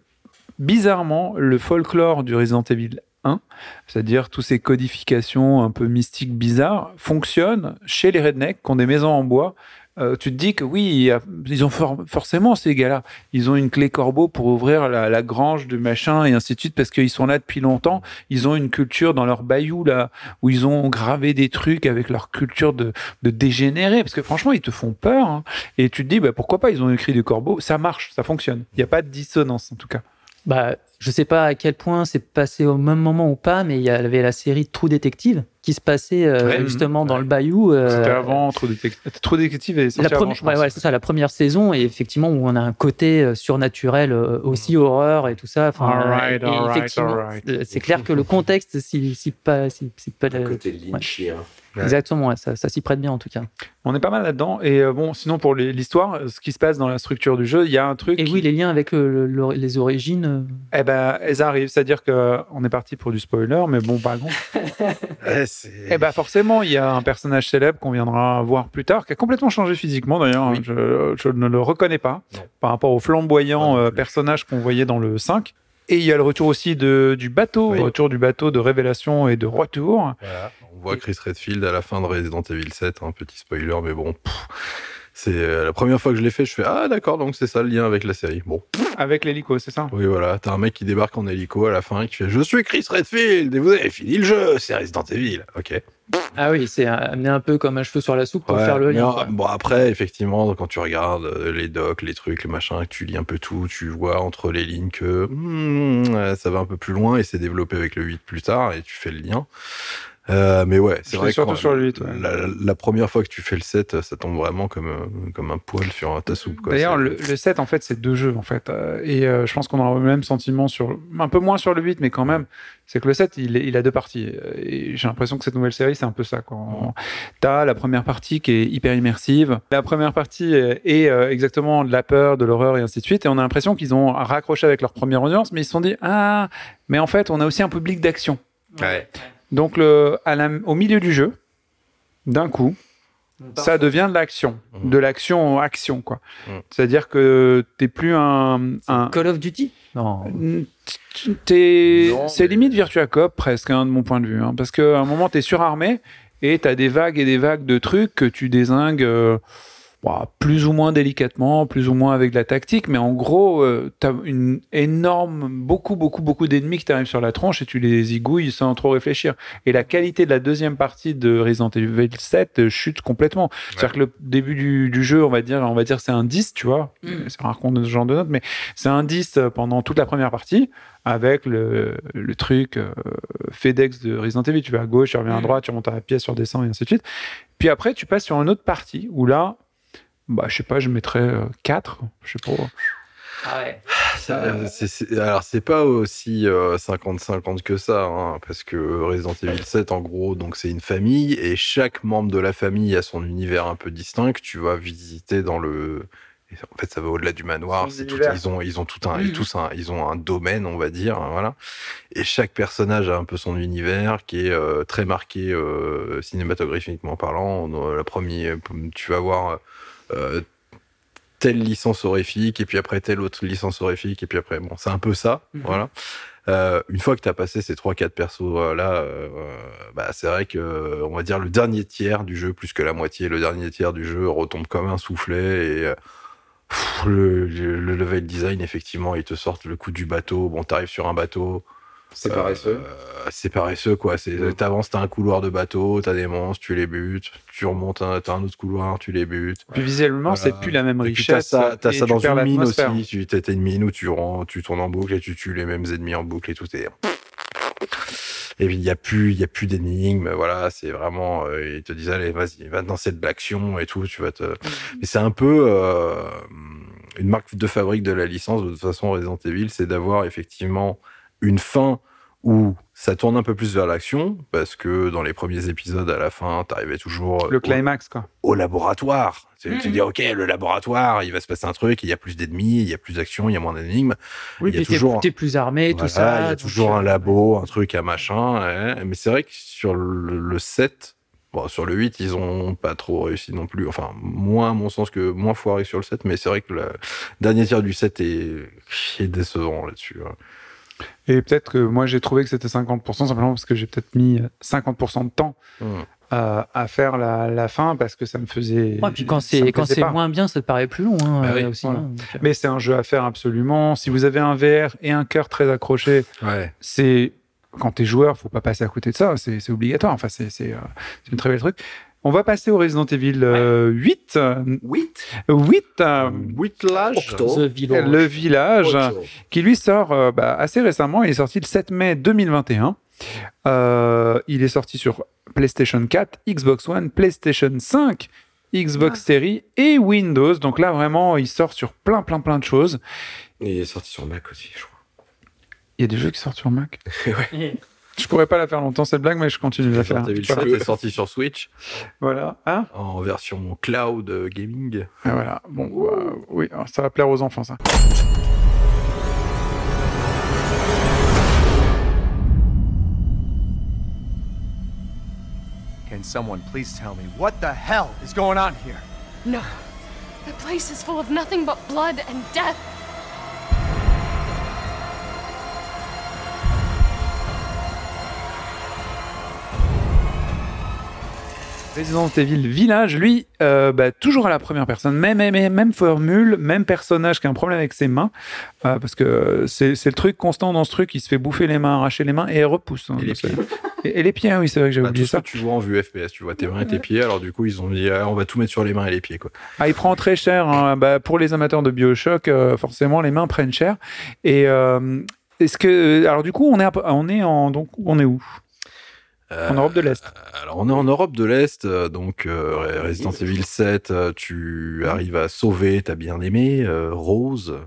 bizarrement le folklore du Resident Evil 1, c'est-à-dire toutes ces codifications un peu mystiques bizarres, fonctionnent chez les rednecks qui ont des maisons en bois euh, tu te dis que oui, ils ont for- forcément ces gars-là. Ils ont une clé corbeau pour ouvrir la, grange de machin et ainsi de suite parce qu'ils sont là depuis longtemps. Ils ont une culture dans leur bayou là où ils ont gravé des trucs avec leur culture de, de. Parce que franchement, ils te font peur. hein. Et tu te dis, bah, pourquoi pas Ils ont écrit du corbeau. Ça marche, ça fonctionne. Il n'y a pas de dissonance en tout cas. Bah, je sais pas à quel point c'est passé au même moment ou pas, mais il y avait la série Trou Détective qui se passait euh, Ouais, justement dans le Bayou. euh, C'était avant Trop Détective. Trop Détective sorti La avant, première, je pense. ouais, ouais, c'est ça, la première saison, et effectivement, où on a un côté euh, surnaturel, euh, aussi horreur et tout ça. Enfin, et euh, c'est clair que le contexte, si, si pas, si, si pas Un le- côté Lynchien. Exactement, ouais, ça, ça s'y prête bien en tout cas. On est pas mal là-dedans. Et euh, bon, sinon pour l'histoire, euh, ce qui se passe dans la structure du jeu, il y a un truc. Et qui- oui, les liens avec le- le- les origines. euh, Eh ben, elles arrivent. C'est-à-dire que on est parti pour du spoiler, mais bon, par contre. Ouais, c'est- Eh ben, forcément, il y a un personnage célèbre qu'on viendra voir plus tard, qui a complètement changé physiquement. D'ailleurs, Oui. je, je ne le reconnais pas Non. par rapport au flamboyant non euh, personnage qu'on voyait dans le 5. Et il y a le retour aussi de, du bateau, Oui. retour du bateau de révélation et de retour. Voilà. On voit Chris Redfield à la fin de Resident Evil 7, un petit spoiler, mais bon, pff, c'est euh, la première fois que je l'ai fait, je fais ah d'accord, donc c'est ça le lien avec la série. Bon, Avec l'hélico, c'est ça? Oui voilà, t'as un mec qui débarque en hélico à la fin et qui fait je suis Chris Redfield et vous avez fini le jeu, c'est Resident Evil, ok. Ah oui, c'est amené un peu comme un cheveu sur la soupe pour Ouais, faire le lien. bon après, effectivement, quand tu regardes euh, les docs, les trucs, les machins, que tu lis un peu tout, tu vois entre les lignes que hmm, ouais, ça va un peu plus loin et c'est développé avec le 8 plus tard et tu fais le lien. Euh, mais ouais, c'est vrai surtout sur le 8, ouais. la, la première fois que tu fais le 7, ça tombe vraiment comme, euh, comme un poil sur ta soupe. D'ailleurs, le, le 7, en fait, c'est deux jeux, en fait. Euh, et euh, je pense qu'on aura le même sentiment sur, un peu moins sur le 8, mais quand même, c'est que le 7, il, a deux parties. Et j'ai l'impression que cette nouvelle série, c'est un peu ça. Quand t'as la première partie qui est hyper immersive. La première partie est, est, euh, exactement de la peur, de l'horreur et ainsi de suite. Et on a l'impression qu'ils ont raccroché avec leur première audience, mais ils se sont dit, ah, mais en fait, on a aussi un public d'action. Ouais. Donc, le, à la- au milieu du jeu, d'un coup, ça devient de l'action, Mhm. de l'action action quoi. Mhm. C'est-à-dire que t'es plus un, un Call of Duty? Non. t'es c'est limite Virtua Cop presque hein, de mon point de vue hein, parce qu'à un moment t'es surarmé et t'as des vagues et des vagues de trucs que tu désingues euh, bah, plus ou moins délicatement, plus ou moins avec de la tactique, mais en gros, euh, t'as une énorme, beaucoup, beaucoup, beaucoup d'ennemis qui t'arrivent sur la tronche et tu les zigouilles sans trop réfléchir. Et la qualité de la deuxième partie de Resident Evil 7 euh, chute complètement. C'est-à-dire que le début du, du jeu, on va dire, on va dire c'est un 10, tu vois. Mm. C'est rare qu'on ait ce genre de notes, mais c'est un 10 pendant toute la première partie avec le, le truc euh, FedEx de Resident Evil. Tu vas à gauche, tu reviens à Mm. droite, tu remontes à la pièce, tu redescends et ainsi de suite. Puis après, tu passes sur une autre partie où là, bah, je sais pas, je mettrais 4, je sais pas. Ah ouais. Ça, euh, c'est- c'est- alors, c'est pas aussi euh, 50-50 que ça, hein, parce que Resident Evil 7, en gros, donc c'est une famille, et chaque membre de la famille a son univers un peu distinct que tu vas visiter dans le. En fait, ça va au-delà du manoir. Tout- ils ont, ils ont tout un, Mhm. tous un, ils ont un domaine, on va dire, hein, voilà. Et chaque personnage a un peu son univers qui est euh, très marqué euh, cinématographiquement parlant. La première, tu vas voir euh, telle licence horrifique, et puis après telle autre licence horrifique, et puis après, bon, c'est un peu ça, Mhm. voilà. Euh, une fois que tu as passé ces 3-4 persos euh, là, euh, bah, c'est vrai que, euh, on va dire, le dernier tiers du jeu, plus que la moitié, le dernier tiers du jeu retombe comme un soufflet, et euh, pff, le, le- le level design, effectivement, ils te sortent le coup du bateau. Bon, t'arrives sur un bateau, C'est paresseux. euh, c'est paresseux, quoi. C'est, Mm. T'avances, t'as un couloir de bateau, t'as des monstres, tu les butes. Tu remontes, un- t'as un autre couloir, tu les butes. Puis visuellement, Voilà. c'est plus la même Et puis t'as richesse. ça, t'as et ça tu dans une mine aussi. Tu t'as t'as une mine où tu, ren- tu tournes en boucle et tu tues les mêmes ennemis en boucle et tout. Et puis il y a plus, il y a plus d'énigmes. Voilà, c'est vraiment. euh, ils te disent allez, vas-y, va dans cette l'action et tout. Tu vas te. Mais c'est un peu euh, une marque de fabrique de la licence. De toute façon, Resident Evil, c'est d'avoir effectivement une fin où ça tourne un peu plus vers l'action, parce que dans les premiers épisodes, à la fin, t'arrivais toujours Le au- climax, quoi. au laboratoire. Tu, tu Mhm. dis, OK, le laboratoire, il va se passer un truc, il y a plus d'ennemis, il y a plus d'action, il y a moins d'énigmes. Oui, Il y a puis t'es- toujours- t'es plus armé, tout ça. il y a toujours euh, un labo, un truc à machin. ouais. Mais c'est vrai que sur le, le 7, bon, sur le 8, ils ont pas trop réussi non plus. Enfin, moins à mon sens que moins foiré sur le 7, mais c'est vrai que le dernier tiers du 7 est, est décevant là-dessus. ouais. Et peut-être que moi, j'ai trouvé que c'était 50%, simplement parce que j'ai peut-être mis 50% de temps Mhm. euh, à faire la, la fin parce que ça me faisait. Ouais, puis quand c'est quand c'est moins bien, ça te paraît plus long hein, Bah oui, euh, aussi. voilà. hein, euh. Mais c'est un jeu à faire absolument. Si vous avez un VR et un cœur très accroché, Ouais. c'est quand t'es joueur, faut pas passer à côté de ça. C'est obligatoire. Enfin, c'est c'est euh, c'est une très belle truc. On va passer au Resident Evil euh, 8. euh, 8 8, euh, Whiplash. The Village. le village, qui lui sort euh, bah, assez récemment. Il est sorti le 7 mai 2021. Euh, il est sorti sur PlayStation 4, Xbox One, PlayStation 5, Xbox Series et Windows. Donc là, vraiment, il sort sur plein, plein, plein de choses. Il est sorti sur Mac aussi, je crois. Il y a des jeux qui sortent sur Mac. Et- Je pourrais pas la faire longtemps cette blague, mais je continue de la faire. Resident Evil Voilà. 7 est sorti sur Switch Voilà. Hein? En version cloud euh, gaming. Ah, voilà. Bon, euh, oui, alors ça va plaire aux enfants, ça. Can someone please tell me what the hell is going on here? No. The place is full of nothing but blood and death. Resident Evil Village, lui, euh, bah, toujours à la première personne, même, même, même formule, même personnage qui a un problème avec ses mains, euh, parce que c'est le truc constant dans ce truc, il se fait bouffer les mains, arracher les mains et il repousse. hein. Et les pieds. Et, et les pieds, oui, c'est vrai que j'ai Bah, oublié tout ça. que tu vois en vue FPS, tu vois tes mains et tes pieds. Alors du coup, ils ont dit, ah, on va tout mettre sur les mains et les pieds, quoi. Ah, il prend très cher. hein. Bah, pour les amateurs de Bioshock, euh, forcément, les mains prennent cher. Et est-ce que, alors du coup, on est, à- on est en, donc, on est où? En Europe de l'Est. Alors on est en Europe de l'Est, euh, donc euh, Resident Evil 7, euh, tu arrives à sauver ta bien-aimée euh, Rose,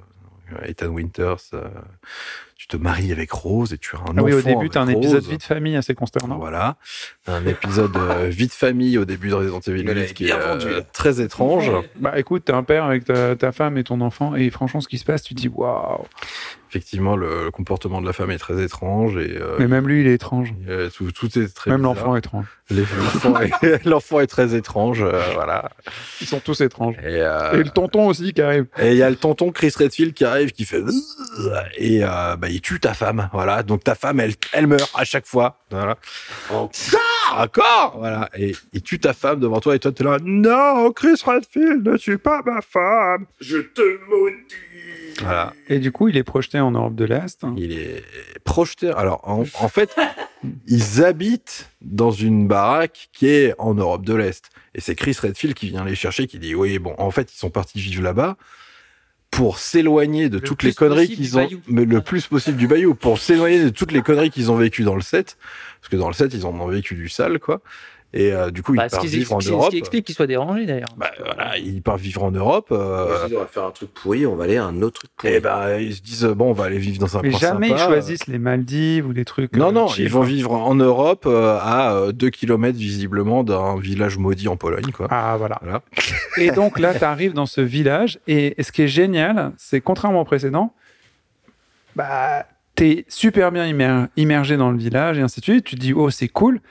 euh, Ethan Winters. euh, tu te maries avec Rose et tu as un Ah oui, au enfant début, avec t'as un épisode Rose. vie de famille assez consternant. Voilà, un épisode euh, vie de famille au début de Resident Evil Elle 8 est qui est euh, très étrange. Bah écoute, t'es un père avec ta, ta femme et ton enfant, et franchement, ce qui se passe, tu te dis waouh. Effectivement, le, le comportement de la femme est très étrange et euh, Mais même lui, il est étrange. euh, tout, tout est très Même l'enfant est étrange. Les- L'enfant est, l'enfant est très étrange, euh, voilà. Ils sont tous étranges. Et, euh, Et le tonton aussi qui arrive. Et il y a le tonton Chris Redfield qui arrive, qui fait et euh, bah, il tue ta femme, voilà. Donc ta femme, elle, elle meurt à chaque fois, voilà. Encore, voilà. Et il tue ta femme devant toi et toi t'es là, non, Chris Redfield ne tue pas ma femme. Je te maudis. Voilà. Et du coup, il est projeté en Europe de l'Est. Il est projeté. Alors en, en fait, ils habitent dans une baraque qui est en Europe de l'Est. Et c'est Chris Redfield qui vient les chercher, qui dit oui, bon, en fait, ils sont partis vivre là-bas pour s'éloigner de Le toutes les conneries qu'ils ont, mais le plus possible du bayou, pour s'éloigner de toutes les conneries qu'ils ont vécues dans le set, parce que dans le set, ils en ont vécu du sale, quoi. Et euh, du coup, Bah, ils partent qui, vivre en ce qui- ce Europe. qui explique qu'il soit dérangé d'ailleurs. Bah, voilà, ils partent vivre en Europe. euh, on va faire un truc pourri, on va aller à un autre truc pourri. et ben, ils se disent bon, on va aller vivre dans un Mais coin jamais ils choisissent les Maldives ou des trucs. Non, euh, non, ils vont vivre en Europe euh, à 2 km visiblement d'un village maudit en Pologne, quoi. Ah voilà. Voilà. Et donc là, tu arrives dans ce village et, et ce qui est génial, c'est contrairement au précédent, bah t'es super bien immer- immergé dans le village et ainsi de suite. Tu te dis oh c'est cool,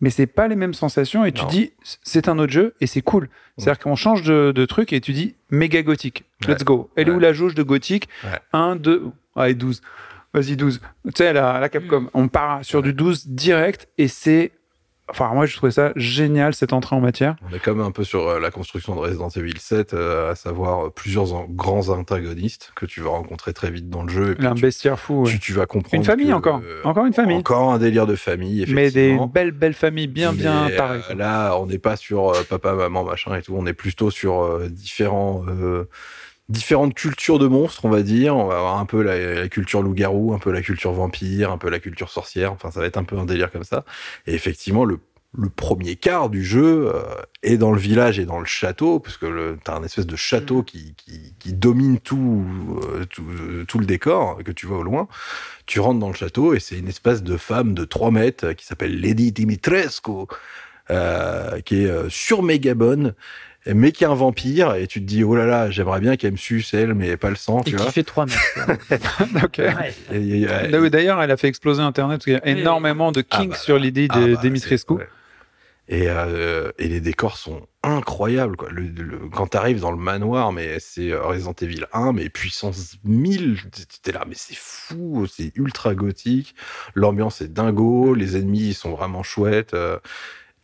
mais c'est pas les mêmes sensations et tu Non. dis c'est un autre jeu et c'est cool. C'est-à-dire qu'on change de, de truc et tu dis méga gothique. Let's Ouais. go. Elle est où la jauge de gothique Ouais. 1, 2, allez 12. Vas-y 12. Tu sais, la, la Capcom, on part sur du 12 direct et c'est. Enfin, moi, je trouvais ça génial cette entrée en matière. On est quand même un peu sur euh, la construction de Resident Evil 7, euh, à savoir euh, plusieurs grands antagonistes que tu vas rencontrer très vite dans le jeu. Et puis Un tu, bestiaire fou. ouais. tu, tu vas comprendre. Une famille que, encore. euh, Encore une famille. Encore un délire de famille, Mais des belles, belles familles bien, bien Mais, tarées. là, on n'est pas sur papa, maman, machin et tout. On est plutôt sur différents, différentes cultures de monstres, on va dire. On va avoir un peu la, la culture loup-garou, un peu la culture vampire, un peu la culture sorcière. Enfin, ça va être un peu un délire comme ça. Et effectivement, le, le premier quart du jeu euh, est dans le village et dans le château, parce que t'as un espèce de château qui, qui, qui domine tout, euh, tout, euh, tout le décor que tu vois au loin. Tu rentres dans le château et c'est une espèce de femme de 3 mètres qui s'appelle Lady Dimitrescu, euh, qui est euh, sur méga bonne, mais qui est un vampire. Et tu te dis, oh là là, j'aimerais bien qu'elle me suce, elle, mais pas le sang, Et tu qui vois. fait 3 mètres. Ok. Ouais. Et- et- et- D'ailleurs, elle a fait exploser Internet parce qu'il y a énormément de Ah kinks bah, sur l'idée ah de bah, Dimitrescu. c'est- ouais. Et, euh, et les décors sont incroyables. Quoi. Le, le- quand tu arrives dans le manoir, mais c'est euh, Resident Evil 1, mais puissance 1000, t'es là, mais c'est fou, c'est ultra gothique. L'ambiance est dingo, les ennemis ils sont vraiment chouettes. euh,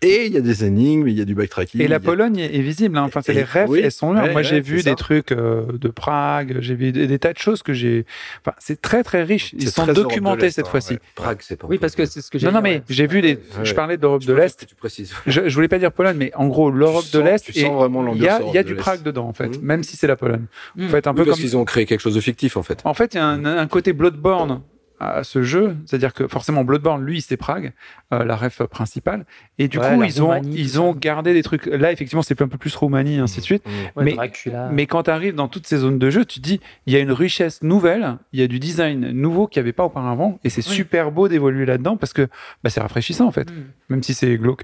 Et il y a des énigmes, il y a du backtracking. Et la a- Pologne est visible. Hein. Enfin, c'est les rêves, oui. elles sont là. Ouais, Moi, ouais, j'ai vu ça. des trucs euh, de Prague, j'ai vu des, des tas de choses que j'ai. Enfin, c'est très très riche. Ils sont documentés cette hein, fois-ci. ouais. Prague, c'est pas. Oui, parce que c'est ce que j'ai Non, non, mais j'ai vu des. Ouais. Je parlais d'Europe de l'Est. Tu précises. Je, je voulais pas dire Pologne, mais en gros, l'Europe de l'Est. tu et sens vraiment Il y a, l'ambiance il y a Europe du Prague dedans, en fait, Mhm. même si c'est la Pologne. Mm. Vous faites un peu parce comme. qu'ils ont créé quelque chose de fictif en fait. En fait, il y a un, un côté Bloodborne à ce jeu, c'est-à-dire que forcément Bloodborne, lui, c'est Prague, euh, la ref principale, et du Ouais, coup, ils ont, ils ont gardé des trucs. Là, effectivement, c'est un peu plus Roumanie, ainsi de suite. Mm. Ouais, mais- Dracula. Mais quand tu arrives dans toutes ces zones de jeu, tu te dis, il y a une richesse nouvelle, il y a du design nouveau qu'il n'y avait pas auparavant, et c'est Oui. super beau d'évoluer là-dedans parce que bah, c'est rafraîchissant en fait, Mm. même si c'est glauque.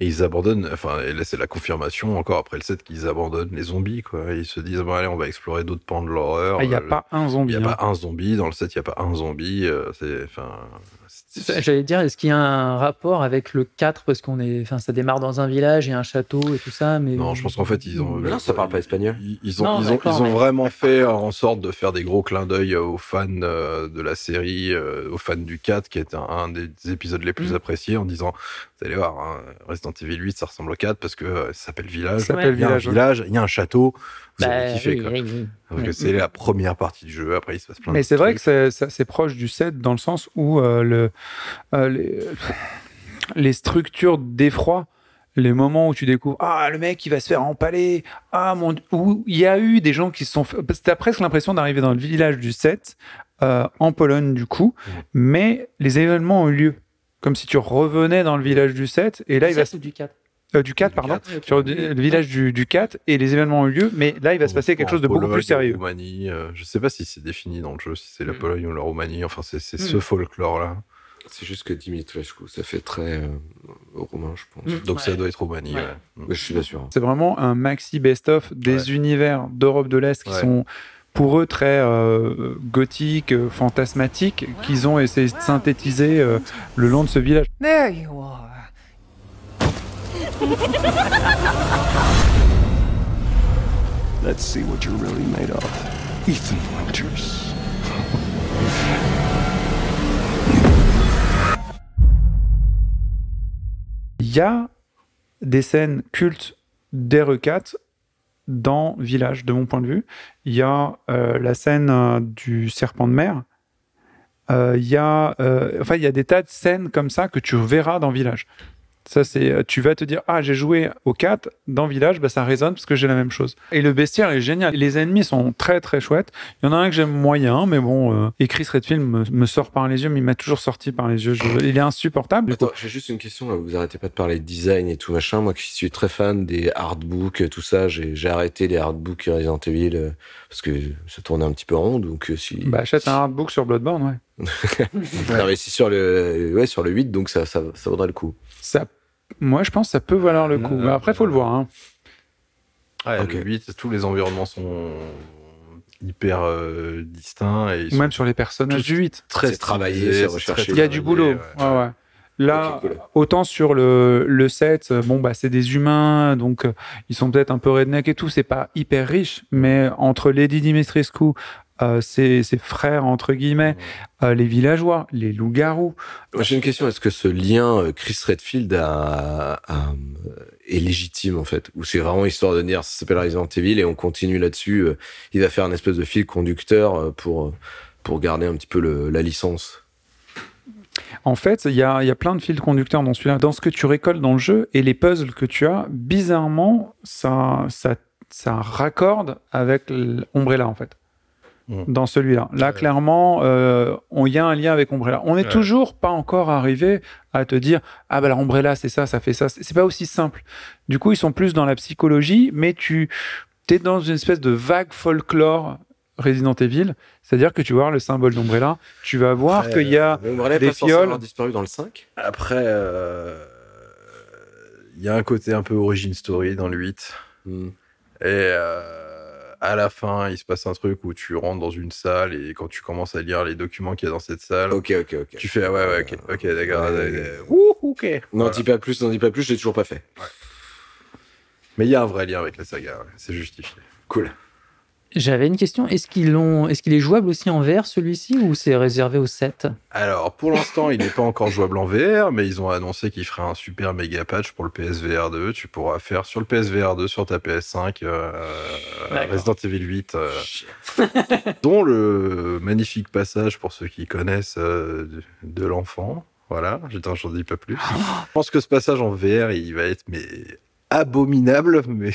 Et ils abandonnent, enfin, et là c'est la confirmation encore après le set qu'ils abandonnent les zombies, quoi. Ils se disent, bon, allez, on va explorer d'autres pans de l'horreur. Ah, Il n'y a Euh, pas un Il zombie. n'y a hein. pas un zombie, dans le set, il n'y a pas un zombie. euh, c'est, enfin, J'allais dire, est-ce qu'il y a un rapport avec le 4 Parce qu'on est, enfin, ça démarre dans un village, il y a un château et tout ça, mais Non, je pense qu'en fait, ils ont. Mais non, ça parle pas espagnol. Ils, ils ont, Non, ils ont, ils ont mais- vraiment fait en sorte de faire des gros clins d'œil aux fans euh, de la série, euh, aux fans du 4, qui est un, un des épisodes les plus Mm. appréciés, en disant Vous allez voir, hein, Resident Evil 8, ça ressemble au 4 parce que euh, ça s'appelle Village. Ça s'appelle Il y a un Village, ouais. village, il y a un château. Vous Bah, allez kiffer, oui, quoi. oui, oui. Parce que c'est la première partie du jeu, après il se passe plein Mais de c'est vrai que trucs. c'est- c'est c'est proche du set dans le sens où euh, le, euh, les, les structures d'effroi, les moments où tu découvres ah le mec il va se faire empaler, ah mon Dieu, où il y a eu des gens qui se sont fait, parce que t'as presque l'impression d'arriver dans le village du set euh, en Pologne du coup, Mhm. mais les événements ont eu lieu comme si tu revenais dans le village du 7 et là il va C'est du 4. euh, du 4 Du pardon 4. sur le village du, du 4 et les événements ont eu lieu mais là il va se passer quelque chose de beaucoup Pologne, plus sérieux Roumanie, euh, je sais pas si c'est défini dans le jeu, si c'est la Mm. Pologne ou la Roumanie, enfin c'est c'est Mm. ce folklore-là. C'est juste que Dimitrescu, ça fait très euh, roumain, je pense. Mm. Donc Ouais. ça doit être Roumanie, Ouais. ouais. Mais je suis pas sûr. C'est vraiment un maxi best-of des Ouais. univers d'Europe de l'Est qui Ouais. sont pour eux très euh, gothiques, euh, fantasmatiques, qu'ils ont essayé de synthétiser euh, le long de ce village. There you are. Let's see what you're really made of. Ethan Winters. Il y a des scènes cultes d'RE4 dans Village, de mon point de vue. Il y a euh, la scène euh, du serpent de mer. Euh, Il y a, enfin, il y a des tas de scènes comme ça que tu verras dans Village. Ça, c'est, euh, tu vas te dire, ah, j'ai joué au 4 dans Village, bah, ça résonne parce que j'ai la même chose. Et le bestiaire est génial. Les ennemis sont très très chouettes. Il y en a un que j'aime moyen, mais bon, euh, et Chris Redfield me, me sort par les yeux, mais il m'a toujours sorti par les yeux. Je- il est insupportable. Attends, j'ai juste une question. Là. Vous arrêtez pas de parler de design et tout machin. Moi qui suis très fan des artbooks, tout ça, j'ai j'ai arrêté les artbooks Resident Evil euh, parce que ça tournait un petit peu en rond. Donc euh, si. Bah, achète un artbook sur Bloodborne, ouais. Non, mais si sur le, ouais, sur le 8, donc ça, ça, ça vaudrait le coup. Ça, moi, je pense que ça peut valoir le coup. Euh, Mais après, faut le voir. hein. Ouais, Ok. le 8, tous les environnements sont hyper euh, distincts et ils Ou sont même sur les personnages du 8. très travaillé, recherché. Il y a du boulot. travaillé, Ouais, ouais. Là, cool. autant sur le, le set, euh, bon, bah, c'est des humains, donc euh, ils sont peut-être un peu redneck et tout, c'est pas hyper riche, mais entre Lady Dimitrescu, euh, ses, ses frères, entre guillemets, euh, les villageois, les loups-garous, j'ai une question. Est-ce que ce lien euh, Chris Redfield a, a, est légitime en fait, ou c'est vraiment histoire de dire ça s'appelle Resident Evil et on continue là-dessus. il va faire un espèce de fil conducteur pour pour garder un petit peu le, la licence? En fait, il y y a plein de fils conducteurs dans celui-là. Dans ce que tu récoltes dans le jeu et les puzzles que tu as, bizarrement, ça, ça, ça raccorde avec l'Ombrella, en fait. Mm. Dans celui-là. Là, Ouais. clairement, euh, on- il y a un lien avec Umbrella. On n'est Ouais. toujours pas encore arrivé à te dire Ah, bah, la Umbrella, c'est ça, ça fait ça. C'est pas aussi simple. Du coup, ils sont plus dans la psychologie, mais tu es dans une espèce de vague folklore Resident Evil. C'est-à-dire que tu vas voir le symbole d'Umbrella, tu vas voir qu'il y a. Est des fioles. disparu dans le 5 Après, euh, il y a un côté un peu origin story dans le 8. Hmm. Et euh, à la fin, il se passe un truc où tu rentres dans une salle et quand tu commences à lire les documents qu'il y a dans cette salle, Ok, ok, ok. tu fais ah ouais, ouais, ok, d'accord. Euh, ouais. ouh, ok. N'en Voilà. dis pas plus, n'en dis pas plus, je l'ai toujours pas fait. Mais il y a un vrai lien avec la saga, ouais, c'est justifié. Cool. J'avais une question. Est-ce qu'il est, est jouable aussi en VR celui-ci ou c'est réservé au 7 Alors, pour l'instant, il n'est pas encore jouable en VR, mais ils ont annoncé qu'ils feraient un super méga patch pour le PSVR 2. Tu pourras faire sur le PSVR 2, sur ta PS5, euh. Resident Evil 8, euh, dont le magnifique passage pour ceux qui connaissent euh, de, l'enfant. Voilà, j'en j'en dis pas plus. Je pense que ce passage en VR, il va être mais abominable, mais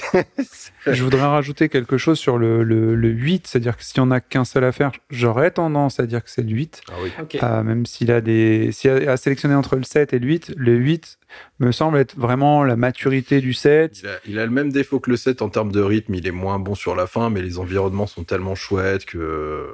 Je voudrais rajouter quelque chose sur le, le, le 8, c'est-à-dire que s'il n'y en a qu'un seul à faire, j'aurais tendance à dire que c'est le 8. ah oui. Ok. Euh, même s'il a des, s'il y a à sélectionner entre le 7 et le 8, le 8 me semble être vraiment la maturité du 7. Il a, il a le même défaut que le 7 en termes de rythme, il est moins bon sur la fin, mais les environnements sont tellement chouettes que.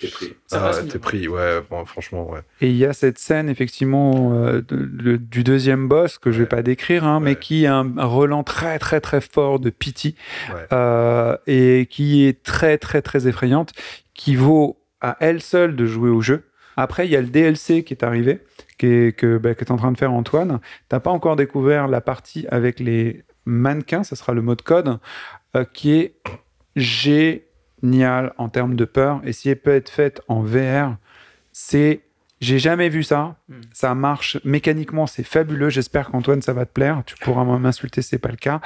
T'es pris. Ça Ah, t'es pris, ouais, bon, franchement, ouais. Et il y a cette scène, effectivement, euh, de- de- du deuxième boss que je vais Ouais. pas décrire, hein, mais qui a un, un relent très, très, très fort de pity Ouais. euh, et qui est très, très, très effrayante, qui vaut à elle seule de jouer au jeu. Après, il y a le DLC qui est arrivé, qui est, que, bah, que tu es en train de faire, Antoine. T'as pas encore découvert la partie avec les mannequins, ça sera le mode code, euh, qui est génial en termes de peur. Et si elle peut être faite en VR, c'est. J'ai jamais vu ça. Mm. Ça marche mécaniquement, c'est fabuleux. J'espère qu'Antoine, ça va te plaire. Tu pourras m'insulter si c'est pas le cas.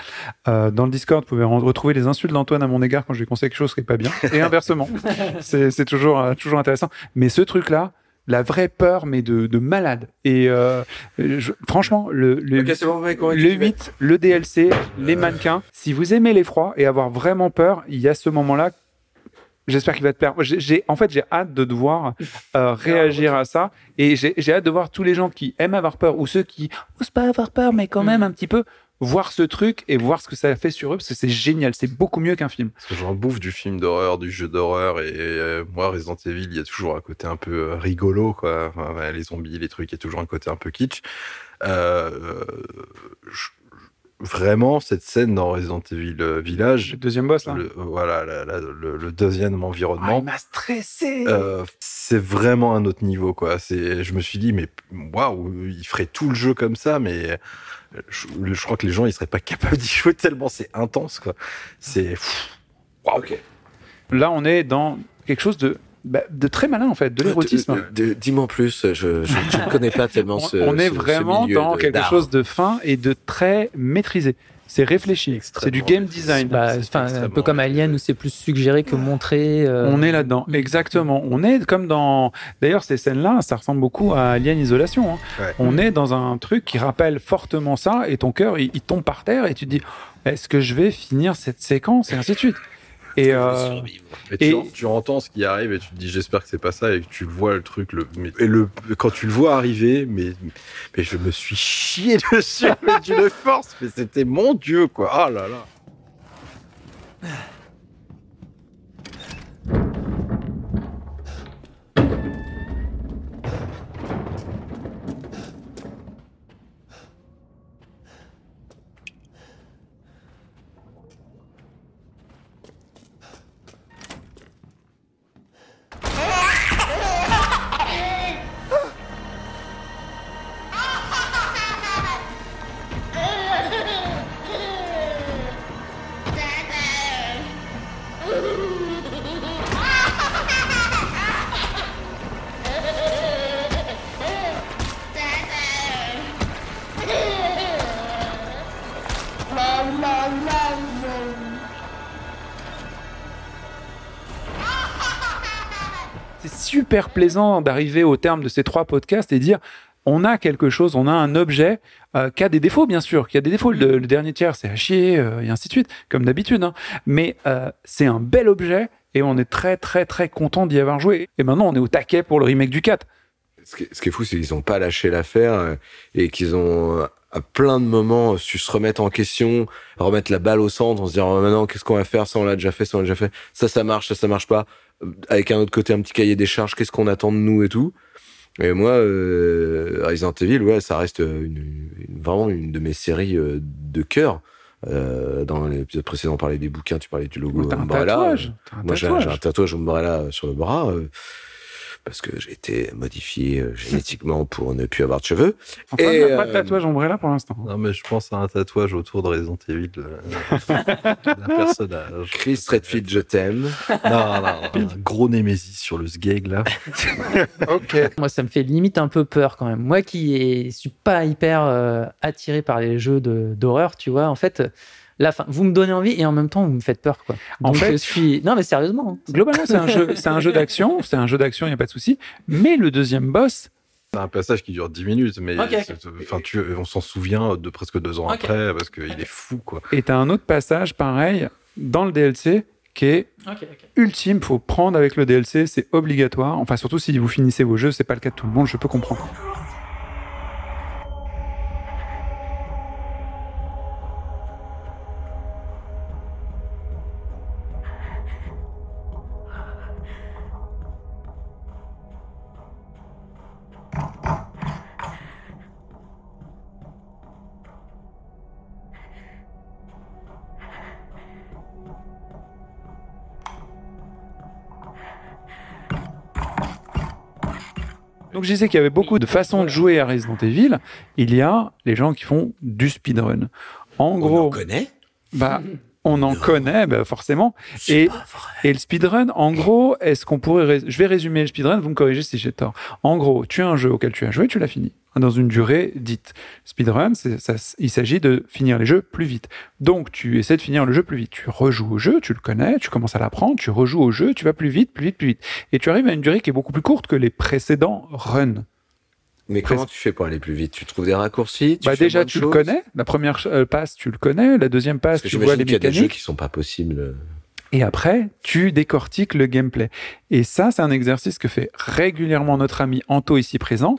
Euh, dans le Discord, vous pouvez re- retrouver les insultes d'Antoine à mon égard quand je lui conseille quelque chose qui est pas bien. Et inversement. c'est toujours, euh, toujours intéressant. Mais ce truc-là, la vraie peur, mais de, de malade. Et euh, je- franchement, le, le, Ok, c'est bon, mec, on va le 8, le DLC, les mannequins. Si vous aimez l'effroi et avoir vraiment peur, il y a ce moment-là. J'espère qu'il va te perdre. J'ai, en fait, j'ai hâte de devoir euh, réagir à ça. Et j'ai, j'ai hâte de voir tous les gens qui aiment avoir peur ou ceux qui osent pas avoir peur, mais quand même un petit peu voir ce truc et voir ce que ça fait sur eux parce que c'est génial. C'est beaucoup mieux qu'un film. Parce que j'en bouffe du film d'horreur, du jeu d'horreur, et euh, moi, Resident Evil, il y a toujours un côté un peu euh, rigolo, quoi. Enfin, les zombies, les trucs, il y a toujours un côté un peu kitsch. Euh, je- vraiment, cette scène dans Resident Evil euh, Village, Le deuxième boss, là. le, voilà, la- la- le, le deuxième Ah, environnement, il m'a stressé. euh, c'est vraiment un autre niveau, quoi. C'est, je me suis dit, mais waouh, il ferait tout le jeu comme ça, mais je, je crois que les gens, ils seraient pas capables d'y jouer tellement c'est intense, quoi. C'est, waouh. Ok. Là, on est dans quelque chose de, bah, de très malin, en fait, de l'érotisme. Euh, de- Dis-moi en plus, je, ne connais pas tellement on, ce. on est ce- vraiment dans de- quelque chose de fin et de très maîtrisé. C'est réfléchi. C'est du game design. Bah, un peu comme Alien où c'est plus suggéré que montré. euh, On est là-dedans, Mm. exactement. On est comme dans. D'ailleurs, ces scènes-là, ça ressemble beaucoup à Alien Isolation. hein. Ouais. On est dans un truc qui rappelle fortement ça, et ton cœur, il, il tombe par terre, et tu te dis est-ce que je vais finir cette séquence, et ainsi de suite. Et euh, Et tu, Et- tu entends ce qui arrive et tu te dis j'espère que c'est pas ça et que tu le vois le truc le et le quand tu le vois arriver mais mais je me suis chié dessus mais d'une force mais c'était mon dieu quoi. Ah là là super plaisant d'arriver au terme de ces trois podcasts et dire on a quelque chose, on a un objet euh, qui a des défauts, bien sûr, qui a des défauts. Le, le dernier tiers, c'est à chier, euh, et ainsi de suite, comme d'habitude. hein. Mais euh, c'est un bel objet et on est très, très, très content d'y avoir joué. Et maintenant, on est au taquet pour le remake du 4. Ce qui, ce qui est fou, c'est qu'ils n'ont pas lâché l'affaire et qu'ils ont, à plein de moments, su se remettre en question, remettre la balle au centre, en se disant oh, maintenant, qu'est-ce qu'on va faire Ça, on l'a déjà fait, ça, on l'a déjà fait? Ça, ça marche, ça, ça marche pas. Avec un autre côté, un petit cahier des charges, qu'est-ce qu'on attend de nous et tout. Et moi, euh, Resident Evil, ouais, ça reste une, une- vraiment une de mes séries euh, de cœur. Euh, dans l'épisode précédent, on parlait des bouquins, tu parlais du logo Umbrella. un Moi, j'ai un tatouage Umbrella sur le bras. Parce que j'ai été modifié euh, génétiquement pour ne plus avoir de cheveux. Enfin, Et, il n'y a pas de euh, tatouage Umbrella pour l'instant. Non, mais je pense à un tatouage autour de Resident Evil euh, d'un personnage. Chris Redfield, je t'aime. Non, non, non, un gros Némésis sur le sgeg là. Ok. Moi, ça me fait limite un peu peur quand même. Moi qui est, suis pas hyper euh, attiré par les jeux d'horreur, tu vois, en fait, la fin, vous me donnez envie et en même temps, vous me faites peur, quoi. En fait- je suis. Non, mais sérieusement. hein. Globalement, c'est un jeu, c'est un jeu d'action, c'est un jeu d'action, il n'y a pas de souci. Mais le deuxième boss, C'est un passage qui dure 10 minutes, mais enfin, tu, on s'en souvient de presque deux ans après parce qu'il est fou quoi. est un autre passage pareil dans le DLC qui est ultime, faut prendre avec le DLC, c'est obligatoire. Enfin, surtout si vous finissez vos jeux, c'est pas le cas de tout le monde, je peux comprendre. Qu'il y avait beaucoup de façons de jouer à Resident Evil. Il y a les gens qui font du speedrun. En On en gros, connaît. bah, on en connaît bah, forcément. Et, et le speedrun, en gros, est-ce qu'on pourrait... Je vais résumer le speedrun, vous me corrigez si j'ai tort. En gros, tu as un jeu auquel tu as joué, tu l'as fini dans une durée dite. Speedrun, ça, il s'agit de finir les jeux plus vite. Donc, tu essaies de finir le jeu plus vite. Tu rejoues au jeu, tu le connais, tu commences à l'apprendre, tu rejoues au jeu, tu vas plus vite, plus vite, plus vite. Et tu arrives à une durée qui est beaucoup plus courte que les précédents runs. Mais comment tu fais pour aller plus vite? Tu trouves des raccourcis? Tu Bah fais déjà, tu le connais. La première euh, passe, tu le connais. La deuxième passe, tu vois les j'imagine qu'il y a des jeux mécaniques. qui sont pas possibles. Et après, tu décortiques le gameplay. Et ça, c'est un exercice que fait régulièrement notre ami Anto ici présent.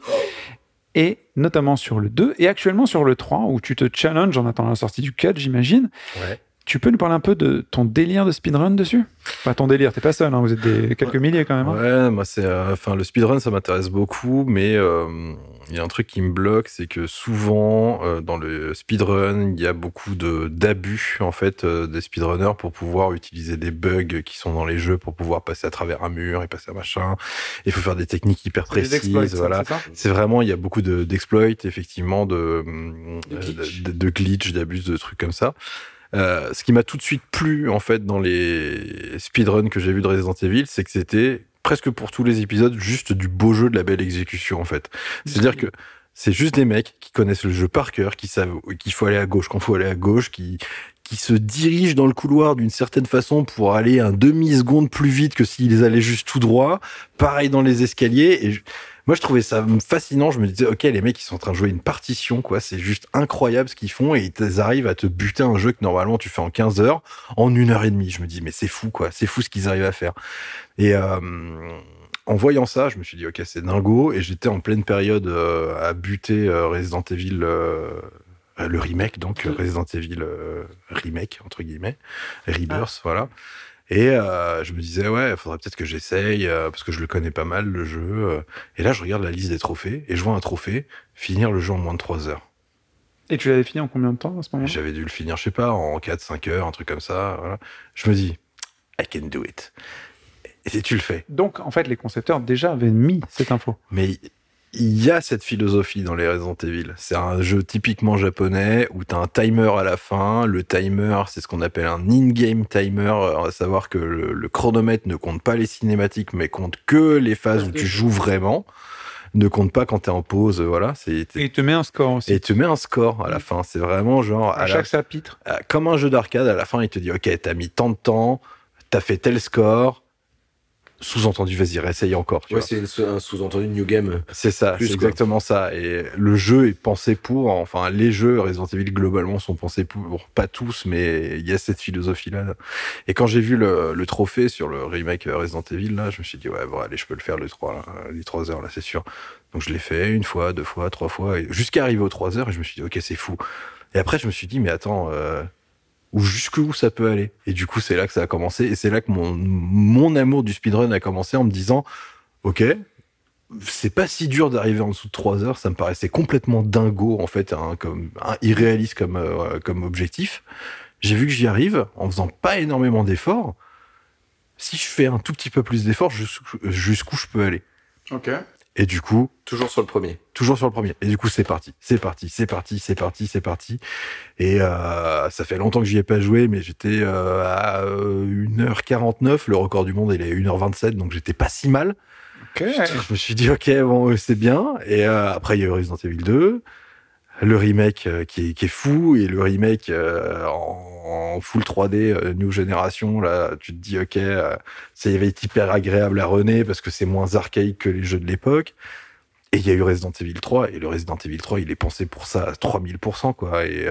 Et notamment sur le 2 et actuellement sur le 3 où tu te challenges en attendant la sortie du 4, j'imagine. Ouais. Tu peux nous parler un peu de ton délire de speedrun dessus? Pas ton délire, t'es pas seul, hein, vous êtes des, quelques milliers quand même. hein. Ouais, moi c'est, euh, enfin le speedrun ça m'intéresse beaucoup, mais euh, il y a un truc qui me bloque, c'est que souvent euh, dans le speedrun il y a beaucoup de d'abus en fait euh, des speedrunners pour pouvoir utiliser des bugs qui sont dans les jeux pour pouvoir passer à travers un mur et passer à machin. Il faut faire des techniques hyper précises, voilà. c'est vraiment, il y a beaucoup de- d'exploits, effectivement, de, De glitch. de, de glitch, d'abus, de trucs comme ça. Euh, ce qui m'a tout de suite plu, en fait, dans les speedruns que j'ai vus de Resident Evil, c'est que c'était presque pour tous les épisodes juste du beau jeu, de la belle exécution, en fait. C'est-à-dire que c'est juste des mecs qui connaissent le jeu par cœur, qui savent qu'il faut aller à gauche quand il faut aller à gauche, qui, qui se dirigent dans le couloir d'une certaine façon pour aller un demi-seconde plus vite que s'ils allaient juste tout droit. Pareil dans les escaliers. Et moi, je trouvais ça fascinant. Je me disais, OK, les mecs, ils sont en train de jouer une partition, quoi. C'est juste incroyable ce qu'ils font et ils arrivent à te buter un jeu que normalement tu fais en 15 heures en une heure et demie. Je me dis, mais c'est fou, quoi. C'est fou ce qu'ils arrivent à faire. Et, euh, en voyant ça, je me suis dit, OK, c'est dingo. Et j'étais en pleine période euh, à buter euh, Resident Evil, le remake, donc euh, Resident Evil remake, entre guillemets, Rebirth, voilà. Et euh, je me disais, ouais, il faudrait peut-être que j'essaye, euh, parce que je le connais pas mal, le jeu. euh. Et là, je regarde la liste des trophées, et je vois un trophée, finir le jeu en moins de 3 heures. Et tu l'avais fini en combien de temps à ce moment J'avais dû le finir, je sais pas, en 4-5 heures, un truc comme ça. Voilà. Je me dis, I can do it. Et tu le fais. Donc, en fait, les concepteurs déjà avaient mis cette info. Mais il y a cette philosophie dans les Resident Evil. C'est un jeu typiquement japonais où tu as un timer à la fin. Le timer, c'est ce qu'on appelle un in-game timer, à savoir que le, le chronomètre ne compte pas les cinématiques, mais compte que les phases où tu joues vraiment. Ne compte pas quand tu es en pause, voilà. C'est Et il te met un score aussi. et tu mets un score à la fin. C'est vraiment genre à à la- chaque chapitre. euh, comme un jeu d'arcade, à la fin, il te dit Ok, t'as mis tant de temps, t'as fait tel score. Sous-entendu, vas-y, réessaye encore. tu Ouais, c'est un sous-entendu New Game. C'est ça, c'est exactement ça. Et le jeu est pensé pour, enfin, les jeux Resident Evil globalement sont pensés pour, pas tous, mais il y a cette philosophie-là. Et quand j'ai vu le, le trophée sur le remake Resident Evil, là, je me suis dit, ouais, bon, allez, je peux le faire les trois, là, les trois heures, là, c'est sûr. Donc je l'ai fait une fois, deux fois, trois fois, jusqu'à arriver aux trois heures, et je me suis dit, ok, c'est fou. Et après, je me suis dit, mais attends, euh, où jusqu'où ça peut aller Et du coup, c'est là que ça a commencé, et c'est là que mon, mon amour du speedrun a commencé en me disant, ok, c'est pas si dur d'arriver en dessous de 3 heures, ça me paraissait complètement dingo en fait, hein, comme un irréaliste comme euh, comme objectif. J'ai vu que j'y arrive en faisant pas énormément d'efforts. Si je fais un tout petit peu plus d'efforts, jusqu'où je peux aller Ok. Et du coup, Toujours sur le premier. toujours sur le premier. Et du coup, c'est parti, c'est parti, c'est parti, c'est parti, c'est parti. Et euh, ça fait longtemps que j'y ai pas joué, mais j'étais euh, à euh, 1h49. Le record du monde, il est à 1h27, donc j'étais pas si mal. Ok. Je me suis dit, ok, bon, euh, c'est bien. Et euh, après, il y a eu Resident Evil 2, le remake euh, qui, est, fou, et le remake euh, en, full 3D, euh, New Generation, là, tu te dis, ok, ça va être hyper agréable à rené parce que c'est moins archaïque que les jeux de l'époque. Et il y a eu Resident Evil 3, et le Resident Evil 3, il est pensé pour ça à 3000%, quoi. Et,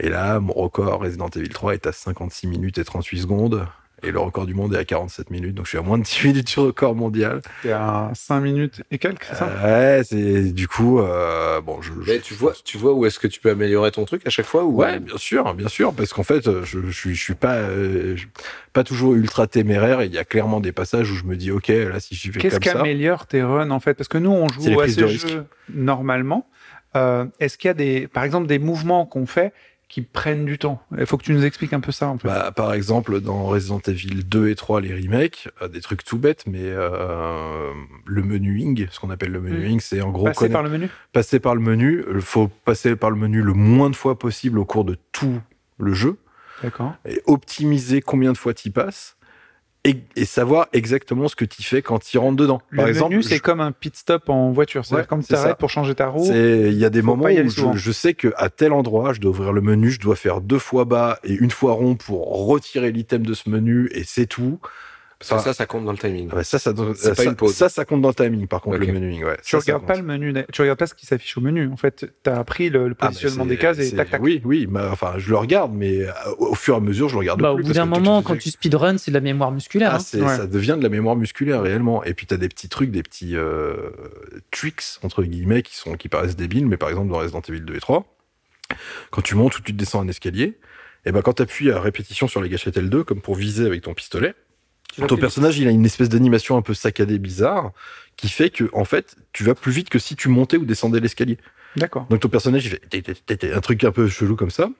et là, mon record Resident Evil 3 est à 56 minutes et 38 secondes. Et le record du monde est à 47 minutes, donc je suis à moins de 10 minutes du record mondial. T'es à 5 minutes et quelques, c'est ça? Ouais, c'est du coup, euh, bon, je, je- Mais tu vois, tu vois où est-ce que tu peux améliorer ton truc à chaque fois ou Ouais, bien sûr, bien sûr, parce qu'en fait, euh, je, je suis, je suis pas, euh, pas toujours ultra téméraire. Il y a clairement des passages où je me dis, ok, là, si j'y vais Qu'est-ce comme qui ça, améliore tes runs en fait? Parce que nous, on C'est joue à prises ce de jeu risque. normalement. Euh, Est-ce qu'il y a des, par exemple, des mouvements qu'on fait qui prennent du temps Il faut que tu nous expliques un peu ça en fait. Bah, par exemple, dans Resident Evil 2 et 3, les remakes, euh, des trucs tout bêtes, mais euh, le menuing, ce qu'on appelle le menuing, c'est en gros Passer conna- par le menu passer par le menu. Il faut passer par le menu le moins de fois possible au cours de tout le jeu. D'accord. et optimiser combien de fois tu passes et, et savoir exactement ce que tu fais quand tu rentres dedans. Le Par menu, exemple, c'est je- comme un pit stop en voiture. C'est-à-dire Ouais, quand tu t'arrêtes pour changer ta roue. il y a des moments où je, je sais que à tel endroit, je dois ouvrir le menu, je dois faire deux fois bas et une fois rond pour retirer l'item de ce menu et c'est tout. Parce que ça, ça compte dans le timing. Ah bah ça, ça, pas ça, une pause. ça, ça compte dans le timing, par contre, le menuing. Ouais. Tu Ça, ça regardes pas le menu, tu regardes pas ce qui s'affiche au menu. En fait, tu as appris le, le Ah bah, positionnement des cases et tac tac. Oui, oui, mais, enfin, je le regarde, mais euh, au fur et à mesure, je le regarde Bah, au plus. bout parce d'un moment, quand tu speedrun, c'est de la mémoire musculaire. Ah, hein. c'est- Ouais. ça devient de la mémoire musculaire réellement. Et puis tu as des petits trucs, des petits euh, tricks entre guillemets qui sont qui paraissent débiles, mais par exemple dans Resident Evil 2 et 3, quand tu montes ou tu descends un escalier, et ben quand tu appuies à répétition sur les gâchettes L2 comme pour viser avec ton pistolet, ton personnage il a une espèce d'animation un peu saccadée bizarre qui fait que en fait tu vas plus vite que si tu montais ou descendais l'escalier. D'accord. Donc ton personnage, il fait un truc un peu chelou comme ça.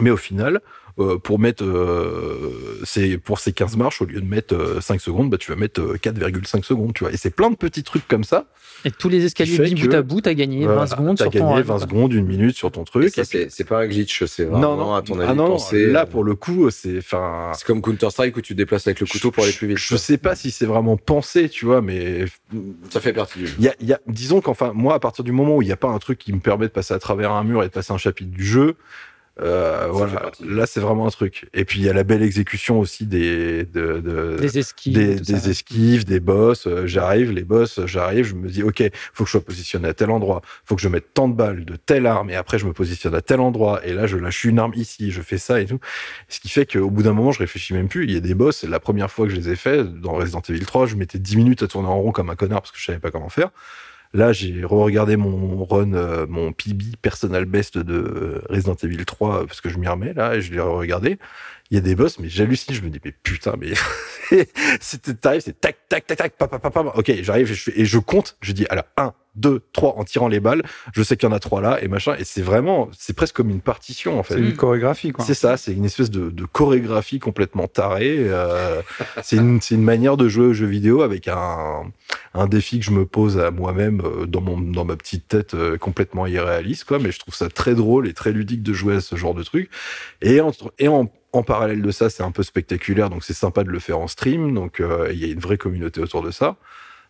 Mais au final, euh, pour mettre euh, c'est pour ces 15 marches, au lieu de mettre euh, 5 secondes, bah, tu vas mettre euh, 4,5 secondes, tu vois. Et c'est plein de petits trucs comme ça. Et tous les escaliers mis bout à bout, t'as gagné Voilà, 20 secondes sur ton gagné run, 20 quoi. secondes, une minute sur ton Et truc. ça, et puis- c'est pas un glitch, c'est vraiment, à ton avis, ah non, non, pensé. là euh, pour le coup, c'est enfin. C'est comme Counter-Strike où tu te déplaces avec le couteau pour aller plus vite. Je, je sais pas si c'est vraiment pensé, tu vois, mais Ça fait partie du jeu. Il y a, il y a- disons qu'enfin, moi, à partir du moment où il n'y a pas un truc qui me permet de passer à travers un mur et de passer un chapitre du jeu, euh, voilà, là, c'est vraiment un truc. Et puis, il y a la belle exécution aussi des, de, de- Des esquives. des, tout des ça. esquives, des boss. Euh, j'arrive, les boss, j'arrive, je me dis, OK, faut que je sois positionné à tel endroit, faut que je mette tant de balles de telle arme, et après, je me positionne à tel endroit, et là, je lâche une arme ici, je fais ça et tout. Ce qui fait qu'au bout d'un moment, je réfléchis même plus. Il y a des boss, la première fois que je les ai fait, dans Resident Evil 3, je mettais 10 minutes à tourner en rond comme un connard parce que je savais pas comment faire. Là, j'ai re-regardé mon run, euh, mon PB personal best de Resident Evil 3 euh, parce que je m'y remets là et je l'ai regardé. Il y a des boss, mais j'hallucine. Je me dis, mais putain, mais c'était t'arrives, c'est tac, tac, tac, tac, papa, papa. Ok, j'arrive et et je compte. Je dis, alors 1, 2, 3 en tirant les balles. Je sais qu'il y en a trois là et machin. Et c'est vraiment, c'est presque comme une partition en fait. C'est une chorégraphie quoi. C'est ça, c'est une espèce de, de chorégraphie complètement tarée. euh, c'est une, c'est une manière de jouer aux jeux vidéo avec un, un défi que je me pose à moi-même euh, dans, mon, dans ma petite tête euh, complètement irréaliste, quoi. Mais je trouve ça très drôle et très ludique de jouer à ce genre de truc. Et, entre, et en, en parallèle de ça, c'est un peu spectaculaire, donc c'est sympa de le faire en stream. Donc euh, il y a une vraie communauté autour de ça.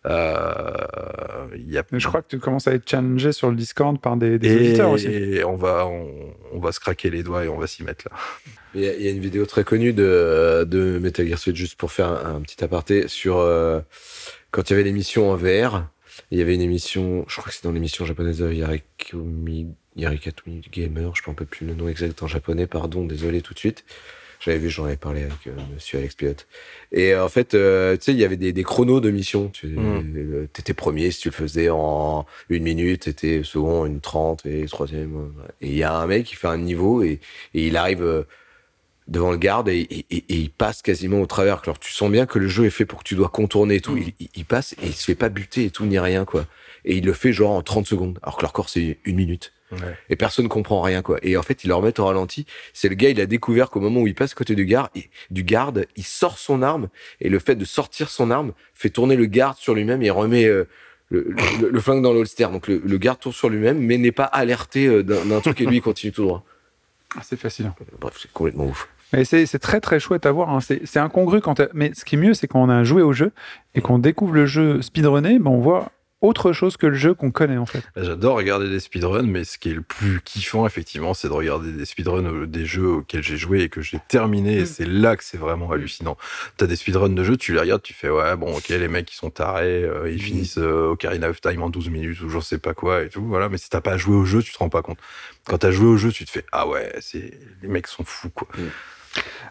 Euh, il y a Je crois que tu commences à être challengé sur le Discord par des, des et, auditeurs aussi. et on va on, on va se craquer les doigts et on va s'y mettre là. Il y, a, il y a une vidéo très connue de, de Metal Gear Solid, juste pour faire un, un petit aparté, sur euh, quand il y avait l'émission en VR. Il y avait une émission, je crois que c'est dans l'émission japonaise de Yarikumi, Yarikatumi Gamer, je ne rappelle plus le nom exact en japonais, pardon, désolé tout de suite. J'avais vu, j'en avais parlé avec euh, monsieur Alex Pilote. Et euh, en fait, euh, tu sais, il y avait des, des chronos de mission. Tu Mm. étais premier si tu le faisais en une minute, t'étais second une trente et troisième. euh, Et il y a un mec qui fait un niveau et, et il arrive euh, devant le garde et, et- et- et il passe quasiment au travers. Alors tu sens bien que le jeu est fait pour que tu dois contourner et tout. Mm. Il passe et il se fait pas buter et tout ni rien quoi. Et il le fait genre en 30 secondes, alors que leur corps c'est une minute. Ouais. et personne comprend rien quoi. Et en fait, ils le remettent au ralenti. C'est le gars, il a découvert qu'au moment où il passe côté du garde, et- du garde, il sort son arme et le fait de sortir son arme fait tourner le garde sur lui-même et remet euh, le, le- le flingue dans l'holster. Donc le, le garde tourne sur lui-même, mais n'est pas alerté euh, d'un truc et lui il continue tout droit. Ah, C'est fascinant. Bref, c'est complètement ouf. Mais c'est très très chouette à voir. hein. C'est incongru quand. Mais ce qui est mieux, c'est quand on a joué au jeu et qu'on découvre le jeu speedrunné, ben on voit autre chose que le jeu qu'on connaît en fait. Bah, J'adore regarder des speedruns, mais ce qui est le plus kiffant, effectivement, c'est de regarder des speedruns euh, des jeux auxquels j'ai joué et que j'ai terminé. Et c'est là que c'est vraiment hallucinant. T'as des speedruns de jeux, tu les regardes, tu fais ouais, bon, ok, les mecs ils sont tarés, euh, ils finissent euh, Ocarina of Time en 12 minutes ou je sais pas quoi et tout. Voilà, mais si t'as pas joué au jeu, tu te rends pas compte. Quand t'as joué au jeu, tu te fais ah ouais, c'est les mecs sont fous quoi.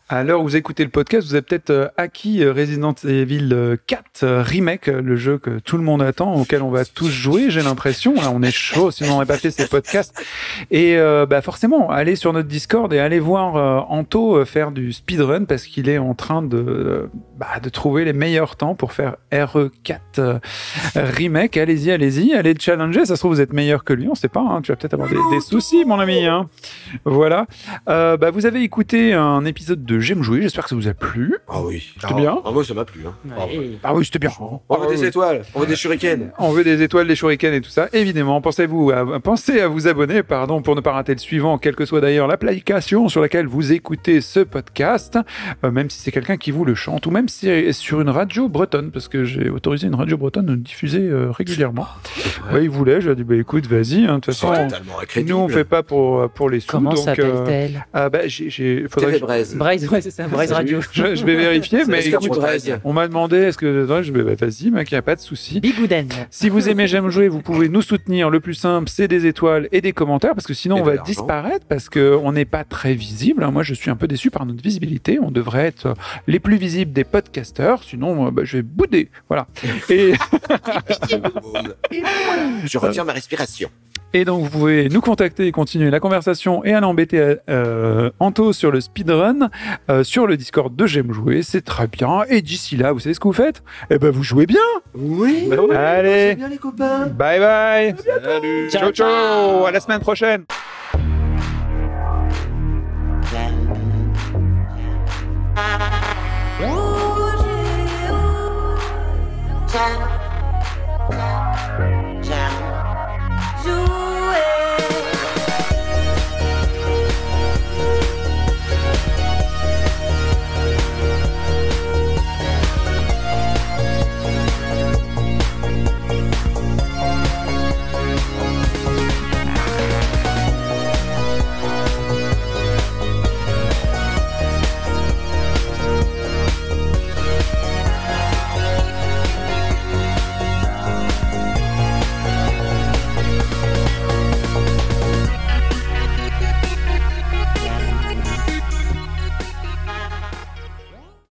À l'heure où vous écoutez le podcast, vous avez peut-être euh, acquis euh, Resident Evil euh, 4 euh, Remake, le jeu que tout le monde attend, auquel on va tous jouer, j'ai l'impression. Là, on est chaud, sinon on n'aurait pas fait ces podcasts. Et bah forcément, allez sur notre Discord et allez voir Anto faire du speedrun parce qu'il est en train de, bah, de trouver les meilleurs temps pour faire RE4 euh, Remake. Allez-y, allez-y, allez le challenger. Ça se trouve, vous êtes meilleur que lui, on sait pas. hein. Tu vas peut-être avoir des, soucis, mon ami. Hein. Voilà. Bah, vous avez écouté un épisode de J'aime jouer. J'espère que ça vous a plu. Ah oui. C'était bien. Ah, moi ça m'a plu. Hein. Ouais. Ah oui, c'était bien. On veut des étoiles, on veut des shurikens. On veut des étoiles, des shurikens et tout ça. Évidemment, pensez-vous à, pensez à vous abonner, pardon, pour ne pas rater le suivant, quelle que soit d'ailleurs l'application sur laquelle vous écoutez ce podcast, euh, même si c'est quelqu'un qui vous le chante, ou même si c'est sur une radio bretonne, parce que j'ai autorisé une radio bretonne à diffuser euh, régulièrement. Ouais, il voulait, j'ai dit, bah écoute, vas-y, hein, de toute C'est façon, totalement incrédible. nous on fait pas pour, pour les sous. Comment donc, euh, s'appelle-t-elle? ah bah, j'ai, j'ai, faudrait TV que Braise. Braise, ouais, c'est ça, Braise Radio. je, je vais vérifier, mais écoute, on m'a demandé, est-ce que, ouais, je vais, bah, vas-y, mec, y a pas de souci. Bigouden. Si vous aimez J'aime jouer, vous pouvez nous soutenir. Le plus simple, c'est des étoiles et des commentaires, parce que sinon Et on va disparaître, parce que on n'est pas très visible. Moi, je suis un peu déçu par notre visibilité. On devrait être euh, les plus visibles des podcasteurs, sinon euh, bah, je vais bouder. Voilà. Et, Je retiens ma respiration. Et donc, vous pouvez nous contacter et continuer la conversation et aller embêter euh, Anto sur le speedrun, euh, sur le Discord de J'aime jouer. C'est très bien. Et d'ici là, vous savez ce que vous faites? Eh ben, vous jouez bien! Oui. Allez. Bye bye. Ciao, ciao À la semaine prochaine. Oh.